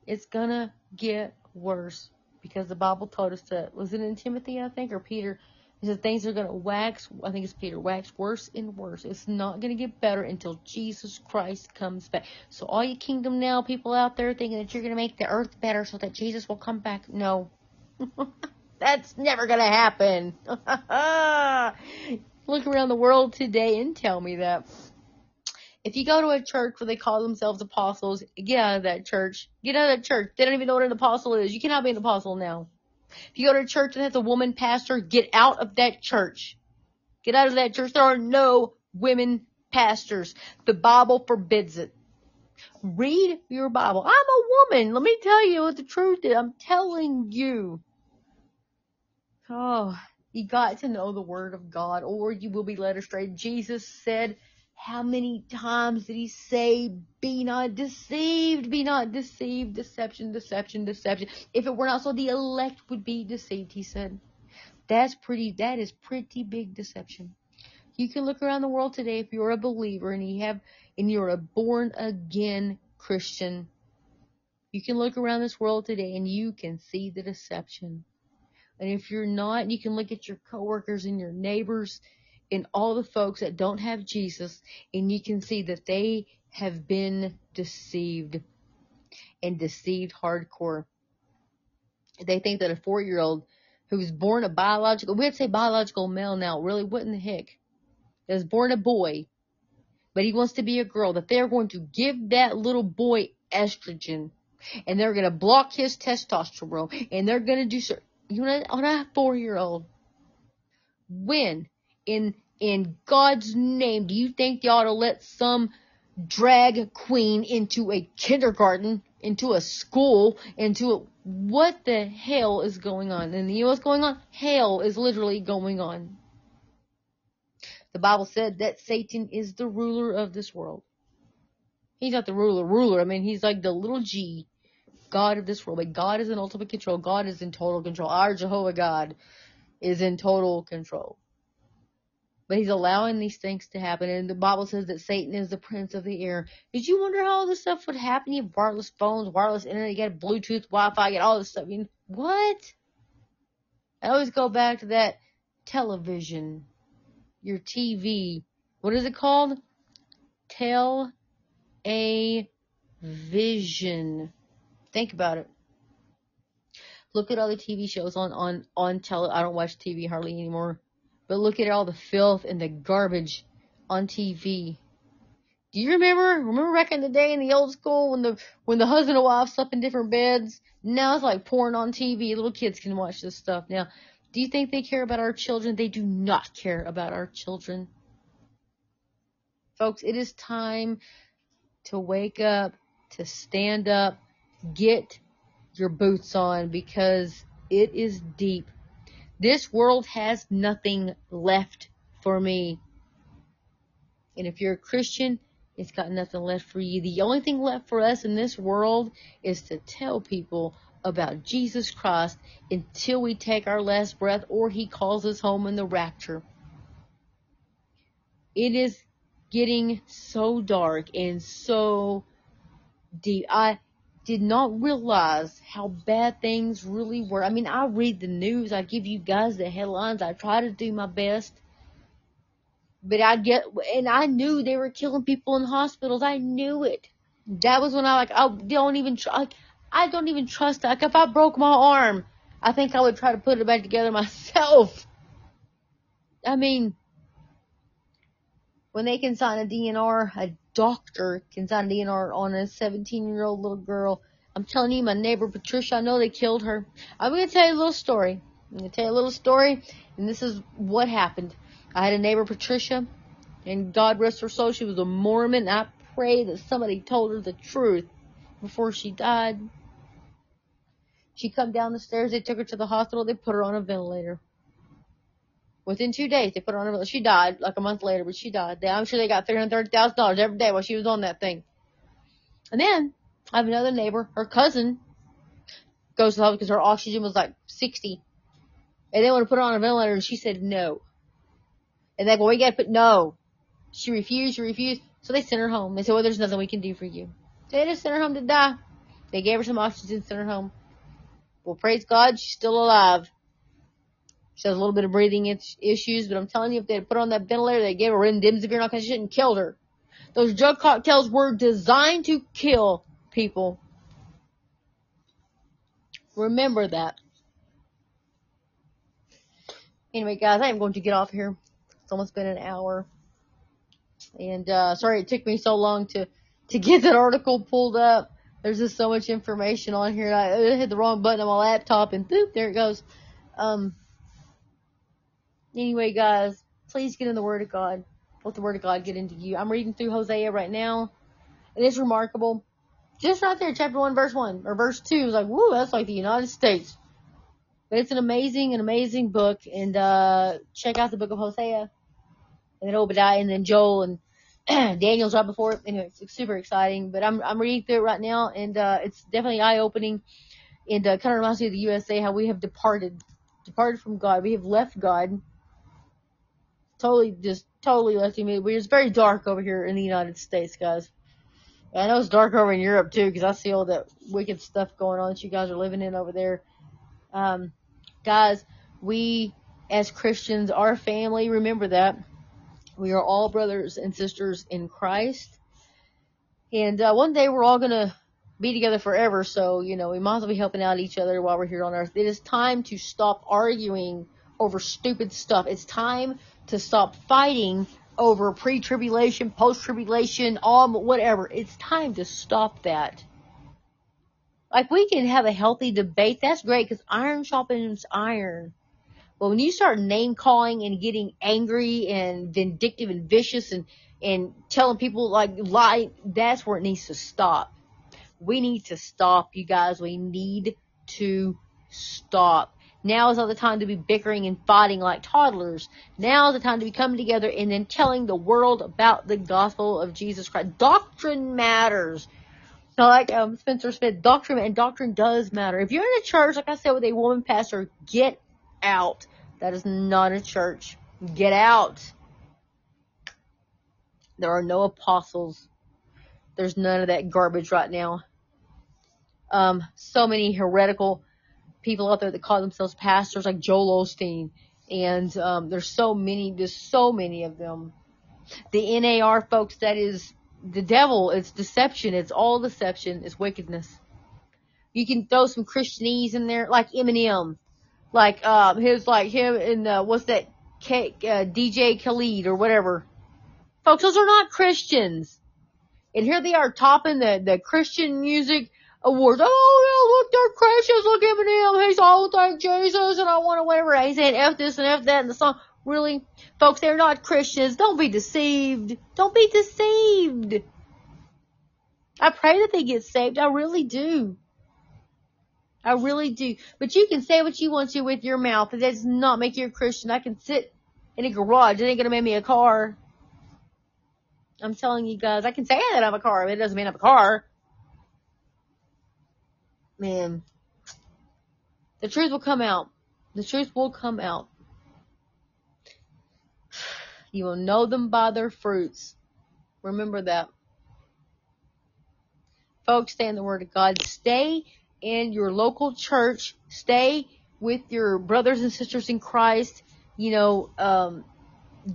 [SPEAKER 1] it's gonna get worse because the Bible told us that. Was it in Timothy, I think, or Peter? He said things are gonna wax, I think it's Peter, wax worse and worse. It's not gonna get better until Jesus Christ comes back. So all you kingdom now people out there thinking that you're gonna make the earth better so that Jesus will come back, no. That's never gonna happen. Look around the world today and tell me that. If you go to a church where they call themselves apostles, get out of that church. Get out of that church. They don't even know what an apostle is. You cannot be an apostle now. If you go to a church that has a woman pastor, get out of that church. Get out of that church. There are no women pastors. The Bible forbids it. Read your Bible. I'm a woman. Let me tell you what the truth is. I'm telling you. Oh, you got to know the word of God or you will be led astray. Jesus said, how many times did he say, be not deceived, be not deceived, deception, deception, deception. If it were not so, the elect would be deceived, he said. That's pretty, that is pretty big deception. You can look around the world today if you're a believer and you have, and you're a born again Christian. You can look around this world today and you can see the deception. And if you're not, you can look at your coworkers and your neighbors and all the folks that don't have Jesus and you can see that they have been deceived and deceived hardcore. They think that a four year old who's born a biological, we'd say biological male now, really what in the heck? Is born a boy, but he wants to be a girl, that they're going to give that little boy estrogen and they're gonna block his testosterone, and they're gonna do so. You on a four year old, when in in God's name do you think you ought to let some drag queen into a kindergarten, into a school, into a, what the hell is going on? And you know what's going on? Hell is literally going on. The Bible said that Satan is the ruler of this world. He's not the ruler, ruler. I mean, he's like the little G, God of this world. But God is in ultimate control. God is in total control. Our Jehovah God is in total control. But he's allowing these things to happen. And the Bible says that Satan is the prince of the air. Did you wonder how all this stuff would happen? You have wireless phones, wireless internet, you got Bluetooth, Wi-Fi, you got all this stuff. I mean, what? I always go back to that television your TV. What is it called? Tell a vision. Think about it. Look at all the TV shows on on on tele. I don't watch TV hardly anymore, but look at all the filth and the garbage on TV. Do you remember? Remember back in the day in the old school when the when the husband and wife slept in different beds? Now it's like porn on TV. Little kids can watch this stuff now. Do you think they care about our children? They do not care about our children. Folks, it is time to wake up, to stand up, get your boots on because it is deep. This world has nothing left for me. And if you're a Christian, it's got nothing left for you. The only thing left for us in this world is to tell people about Jesus Christ until we take our last breath or he calls us home in the rapture. It is getting so dark and so deep. I did not realize how bad things really were. I mean, I read the news, I give you guys the headlines, I try to do my best. But I get, and I knew they were killing people in hospitals. I knew it. That was when I like, I don't even try. I don't even trust. Like if I broke my arm, I think I would try to put it back together myself. I mean, when they can sign a DNR, a doctor a on a 17 year old little girl. I'm telling you, my neighbor Patricia, I know they killed her. I'm going to tell you a little story. I'm going to tell you a little story, and this is what happened. I had a neighbor, Patricia, and God rest her soul, she was a Mormon. I pray that somebody told her the truth before she died. She come down the stairs. They took her to the hospital. They put her on a ventilator. Within two days, they put her on a ventilator. She died like a month later, but she died. I'm sure they got three hundred thirty thousand dollars every day while she was on that thing. And then I have another neighbor. Her cousin goes to the hospital because her oxygen was like sixty, and they want to put her on a ventilator, and she said no. And they go, "We got to put no." She refused. She refused. So they sent her home. They said, "Well, there's nothing we can do for you." They just sent her home to die. They gave her some oxygen, sent her home. Well, praise God, she's still alive. She has a little bit of breathing issues, but I'm telling you, if they had put her on that ventilator, they gave her remdesivir and all kinds of shit and killed her. Those drug cocktails were designed to kill people. Remember that. Anyway, guys, I am going to get off here. It's almost been an hour. And, uh, sorry it took me so long to, to get that article pulled up. There's just so much information on here. I, hit the wrong button on my laptop and boop, there it goes. Um, anyway, guys, please get in the Word of God. Let the Word of God get into you. I'm reading through Hosea right now. It is remarkable. Just right there, chapter 1, verse 1, or verse 2 is like, woo, that's like the United States. But it's an amazing, an amazing book. And, uh, check out the book of Hosea. And then Obadiah and then Joel and Daniel's right before it. Anyway, it's super exciting. But I'm I'm reading through it right now, and uh, it's definitely eye opening. And uh, kind of reminds me of the USA how we have departed, departed from God. We have left God. Totally, just totally left Him. It's very dark over here in the United States, guys. I know it's dark over in Europe too, because I see all that wicked stuff going on that you guys are living in over there. Um, guys, we as Christians, our family, remember that we are all brothers and sisters in Christ. And uh, one day we're all to be together forever. So, you know, we might as well be helping out each other while we're here on earth. It is time to stop arguing over stupid stuff. It's time to stop fighting over pre-tribulation, post-tribulation, all whatever. It's time to stop that. Like we can have a healthy debate. That's great because iron sharpens iron. But when you start name calling and getting angry and vindictive and vicious and, and telling people like lie, that's where it needs to stop. We need to stop, you guys. We need to stop. Now is not the time to be bickering and fighting like toddlers. Now is the time to be coming together and then telling the world about the gospel of Jesus Christ. Doctrine matters. So like um, Spencer Smith, doctrine and doctrine does matter. If you're in a church, like I said, with a woman pastor, get out. That is not a church. Get out. There are no apostles. There's none of that garbage right now. Um, so many heretical people out there that call themselves pastors, like Joel Osteen, and um, there's so many, there's so many of them. The NAR folks, that is the devil. It's deception. It's all deception. It's wickedness. You can throw some Christianese in there, like Eminem like um his like him and uh, what's that K, uh, DJ Khaled or whatever. Folks, those are not Christians. And here they are topping the the Christian music awards. Oh they're Christians. Look Eminem. He's all oh, thank Jesus, and I want to whatever. He's saying f this and f that in the song. Really, folks, they're not Christians. Don't be deceived. Don't be deceived. I pray that they get saved. I really do. I really do. But you can say what you want to with your mouth, but that does not make you a Christian. I can sit in a garage. It ain't gonna make me a car. I'm telling you guys, I can say that I'm a car, but it doesn't mean I'm a car. Man. The truth will come out. The truth will come out. You will know them by their fruits. Remember that. Folks, stay in the Word of God. Stay in your local church. Stay with your brothers and sisters in Christ. You know, um,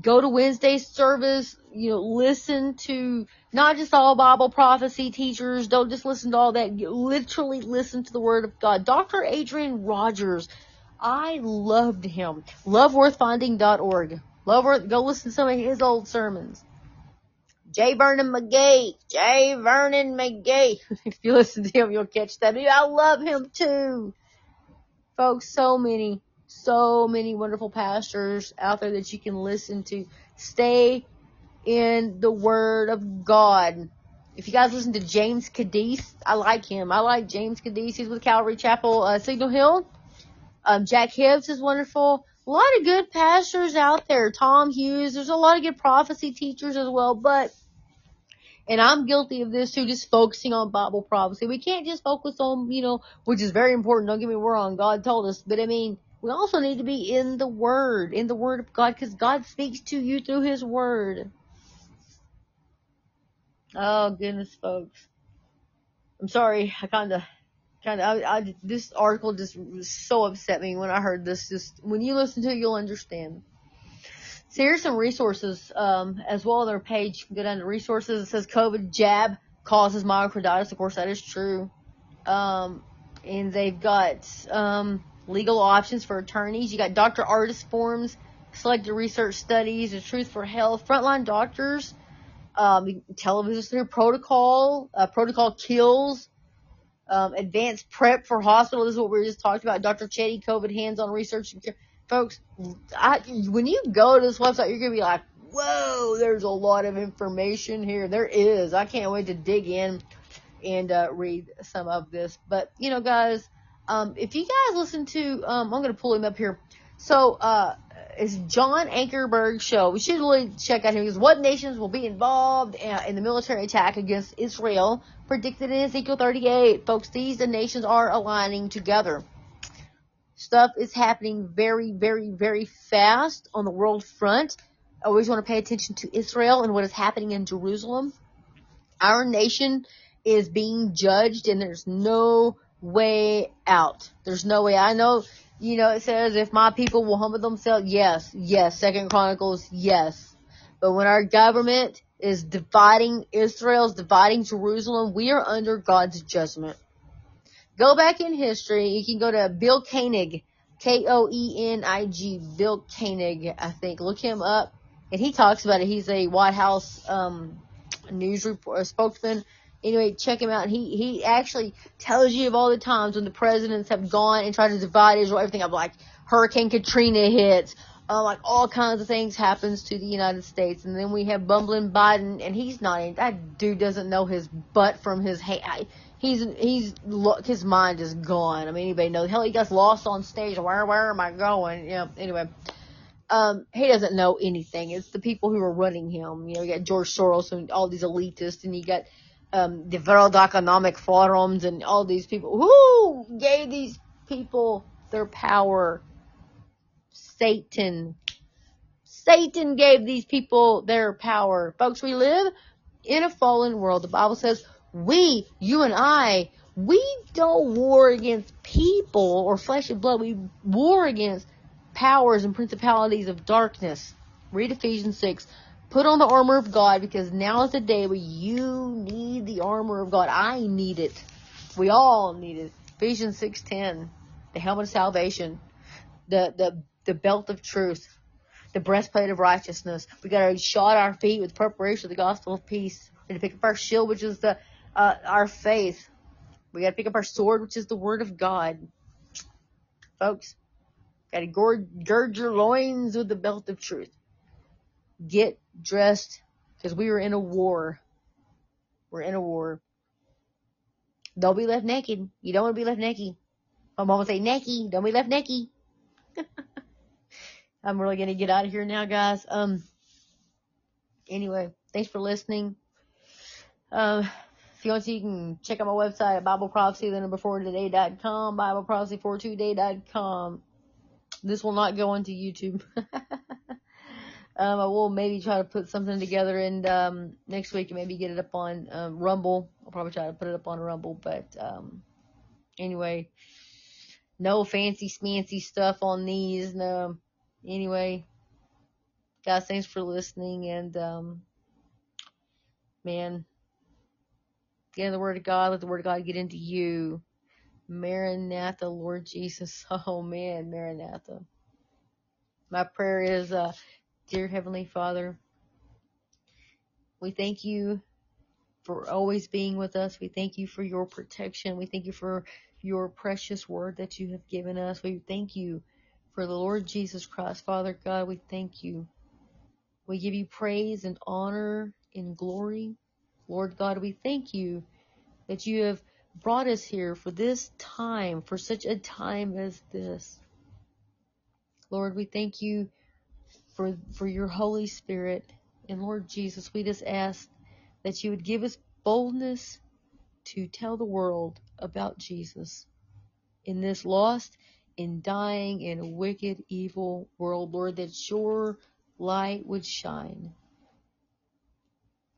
[SPEAKER 1] go to Wednesday service. You know, listen to not just all Bible prophecy teachers. Don't just listen to all that. Literally listen to the Word of God. Dr. Adrian Rogers. I loved him. Loveworthfinding.org. Love go listen to some of his old sermons. J. Vernon McGee. J. Vernon McGee. if you listen to him, you'll catch that. I love him too. Folks, so many, so many wonderful pastors out there that you can listen to. Stay in the Word of God. If you guys listen to James Kaddis, I like him. I like James Kaddis. He's with Calvary Chapel, uh, Signal Hill. Um, Jack Hibbs is wonderful. A lot of good pastors out there. Tom Hughes. There's a lot of good prophecy teachers as well, but and I'm guilty of this too, just focusing on Bible prophecy. We can't just focus on, you know, which is very important. Don't get me wrong. God told us, but I mean, we also need to be in the Word, in the Word of God, because God speaks to you through His Word. Oh goodness, folks. I'm sorry. I kind of, kind of, I, I, this article just so upset me when I heard this. Just when you listen to it, you'll understand. So here's some resources um, as well on their page. You can go down to resources. It says COVID jab causes myocarditis. Of course, that is true. Um, and they've got um, legal options for attorneys. You got Dr. Artist forms, selected research studies, the truth for health, frontline doctors, um, television protocol, uh, protocol kills, um, advanced prep for hospital. This is what we just talked about. Dr. Chetty, COVID hands-on research folks, I, when you go to this website, you're gonna be like, whoa, there's a lot of information here. There is. I can't wait to dig in and uh, read some of this. But you know, guys, um, if you guys listen to, um, I'm gonna pull him up here. So, uh, it's John Ankerberg show. We should really check out him because what nations will be involved uh, in the military attack against Israel predicted in Ezekiel 38. Folks, these the nations are aligning together. Stuff is happening very, very, very fast on the world front. Always want to pay attention to Israel and what is happening in Jerusalem. Our nation is being judged and there's no way out. There's no way. I know, you know, it says if my people will humble themselves, yes, yes. Second Chronicles, yes. But when our government is dividing Israel, is dividing Jerusalem, we are under God's judgment. Go back in history. You can go to Bill Koenig, K-O-E-N-I-G, Bill Koenig, I think. Look him up. And he talks about it. He's a White House um, news report, spokesman. Anyway, check him out. He he actually tells you of all the times when the presidents have gone and tried to divide Israel. Everything of like Hurricane Katrina hits, uh, like all kinds of things happens to the United States, and then we have bumbling Biden, and he's not. in, That dude doesn't know his butt from his hand. He's he's look his mind is gone. I mean, anybody knows? Hell, he gets lost on stage. Where where am I going? Yeah. Anyway, um, he doesn't know anything. It's the people who are running him. You know, you got George Soros and all these elitists, and you got um, the World Economic Forums and all these people. Who gave these people their power? Satan. Satan gave these people their power. Folks, we live in a fallen world. The Bible says we, you and I, we don't war against people or flesh and blood. We war against powers and principalities of darkness. Read Ephesians 6. Put on the armor of God because now is the day where you need the armor of God. I need it. We all need it. Ephesians 6:10, the helmet of salvation, the the the belt of truth, the breastplate of righteousness. We got to shod our feet with preparation of the gospel of peace. We got to pick up our shield, which is the uh, our faith. We got to pick up our sword, which is the word of God. Folks, got to gird, gird your loins with the belt of truth get dressed because we were in a war. We're in a war. Don't be left naked. You don't want to be left naked. My mom would say, naked. Don't be left naked. I'm really going to get out of here now, guys. Um, anyway, thanks for listening. Um, if you want to, you can check out my website Bible Prophecy, the number four today.com, Bible Prophecy 42day.com. This will not go onto YouTube. Um, I will maybe try to put something together and um, next week and maybe get it up on um, Rumble. I'll probably try to put it up on Rumble, but um, anyway, no fancy smancy stuff on these. No, anyway, guys, thanks for listening and um, man, get in the Word of God. Let the Word of God get into you. Maranatha, Lord Jesus. Oh man, Maranatha. My prayer is uh Dear Heavenly Father, we thank you for always being with us. We thank you for your protection. We thank you for your precious word that you have given us. We thank you for the Lord Jesus Christ. Father God, we thank you. We give you praise and honor and glory. Lord God, we thank you that you have brought us here for this time, for such a time as this. Lord, we thank you for, for your Holy Spirit. And Lord Jesus, we just ask that you would give us boldness to tell the world about Jesus in this lost in dying in wicked, evil world, Lord, that your light would shine.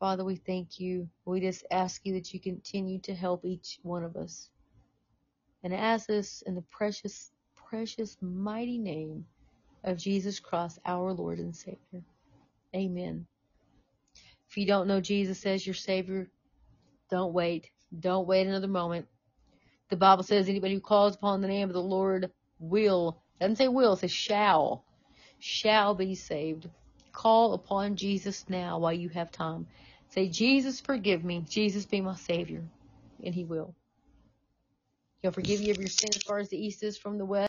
[SPEAKER 1] Father, we thank you. We just ask you that you continue to help each one of us. And ask this in the precious, precious, mighty name of Jesus Christ, our Lord and Savior. Amen. If you don't know Jesus as your Savior, don't wait. Don't wait another moment. The Bible says anybody who calls upon the name of the Lord will, doesn't say will, it says shall, shall be saved. Call upon Jesus now while you have time. Say, Jesus, forgive me. Jesus, be my Savior. And He will. He'll forgive you of your sin as far as the east is from the west.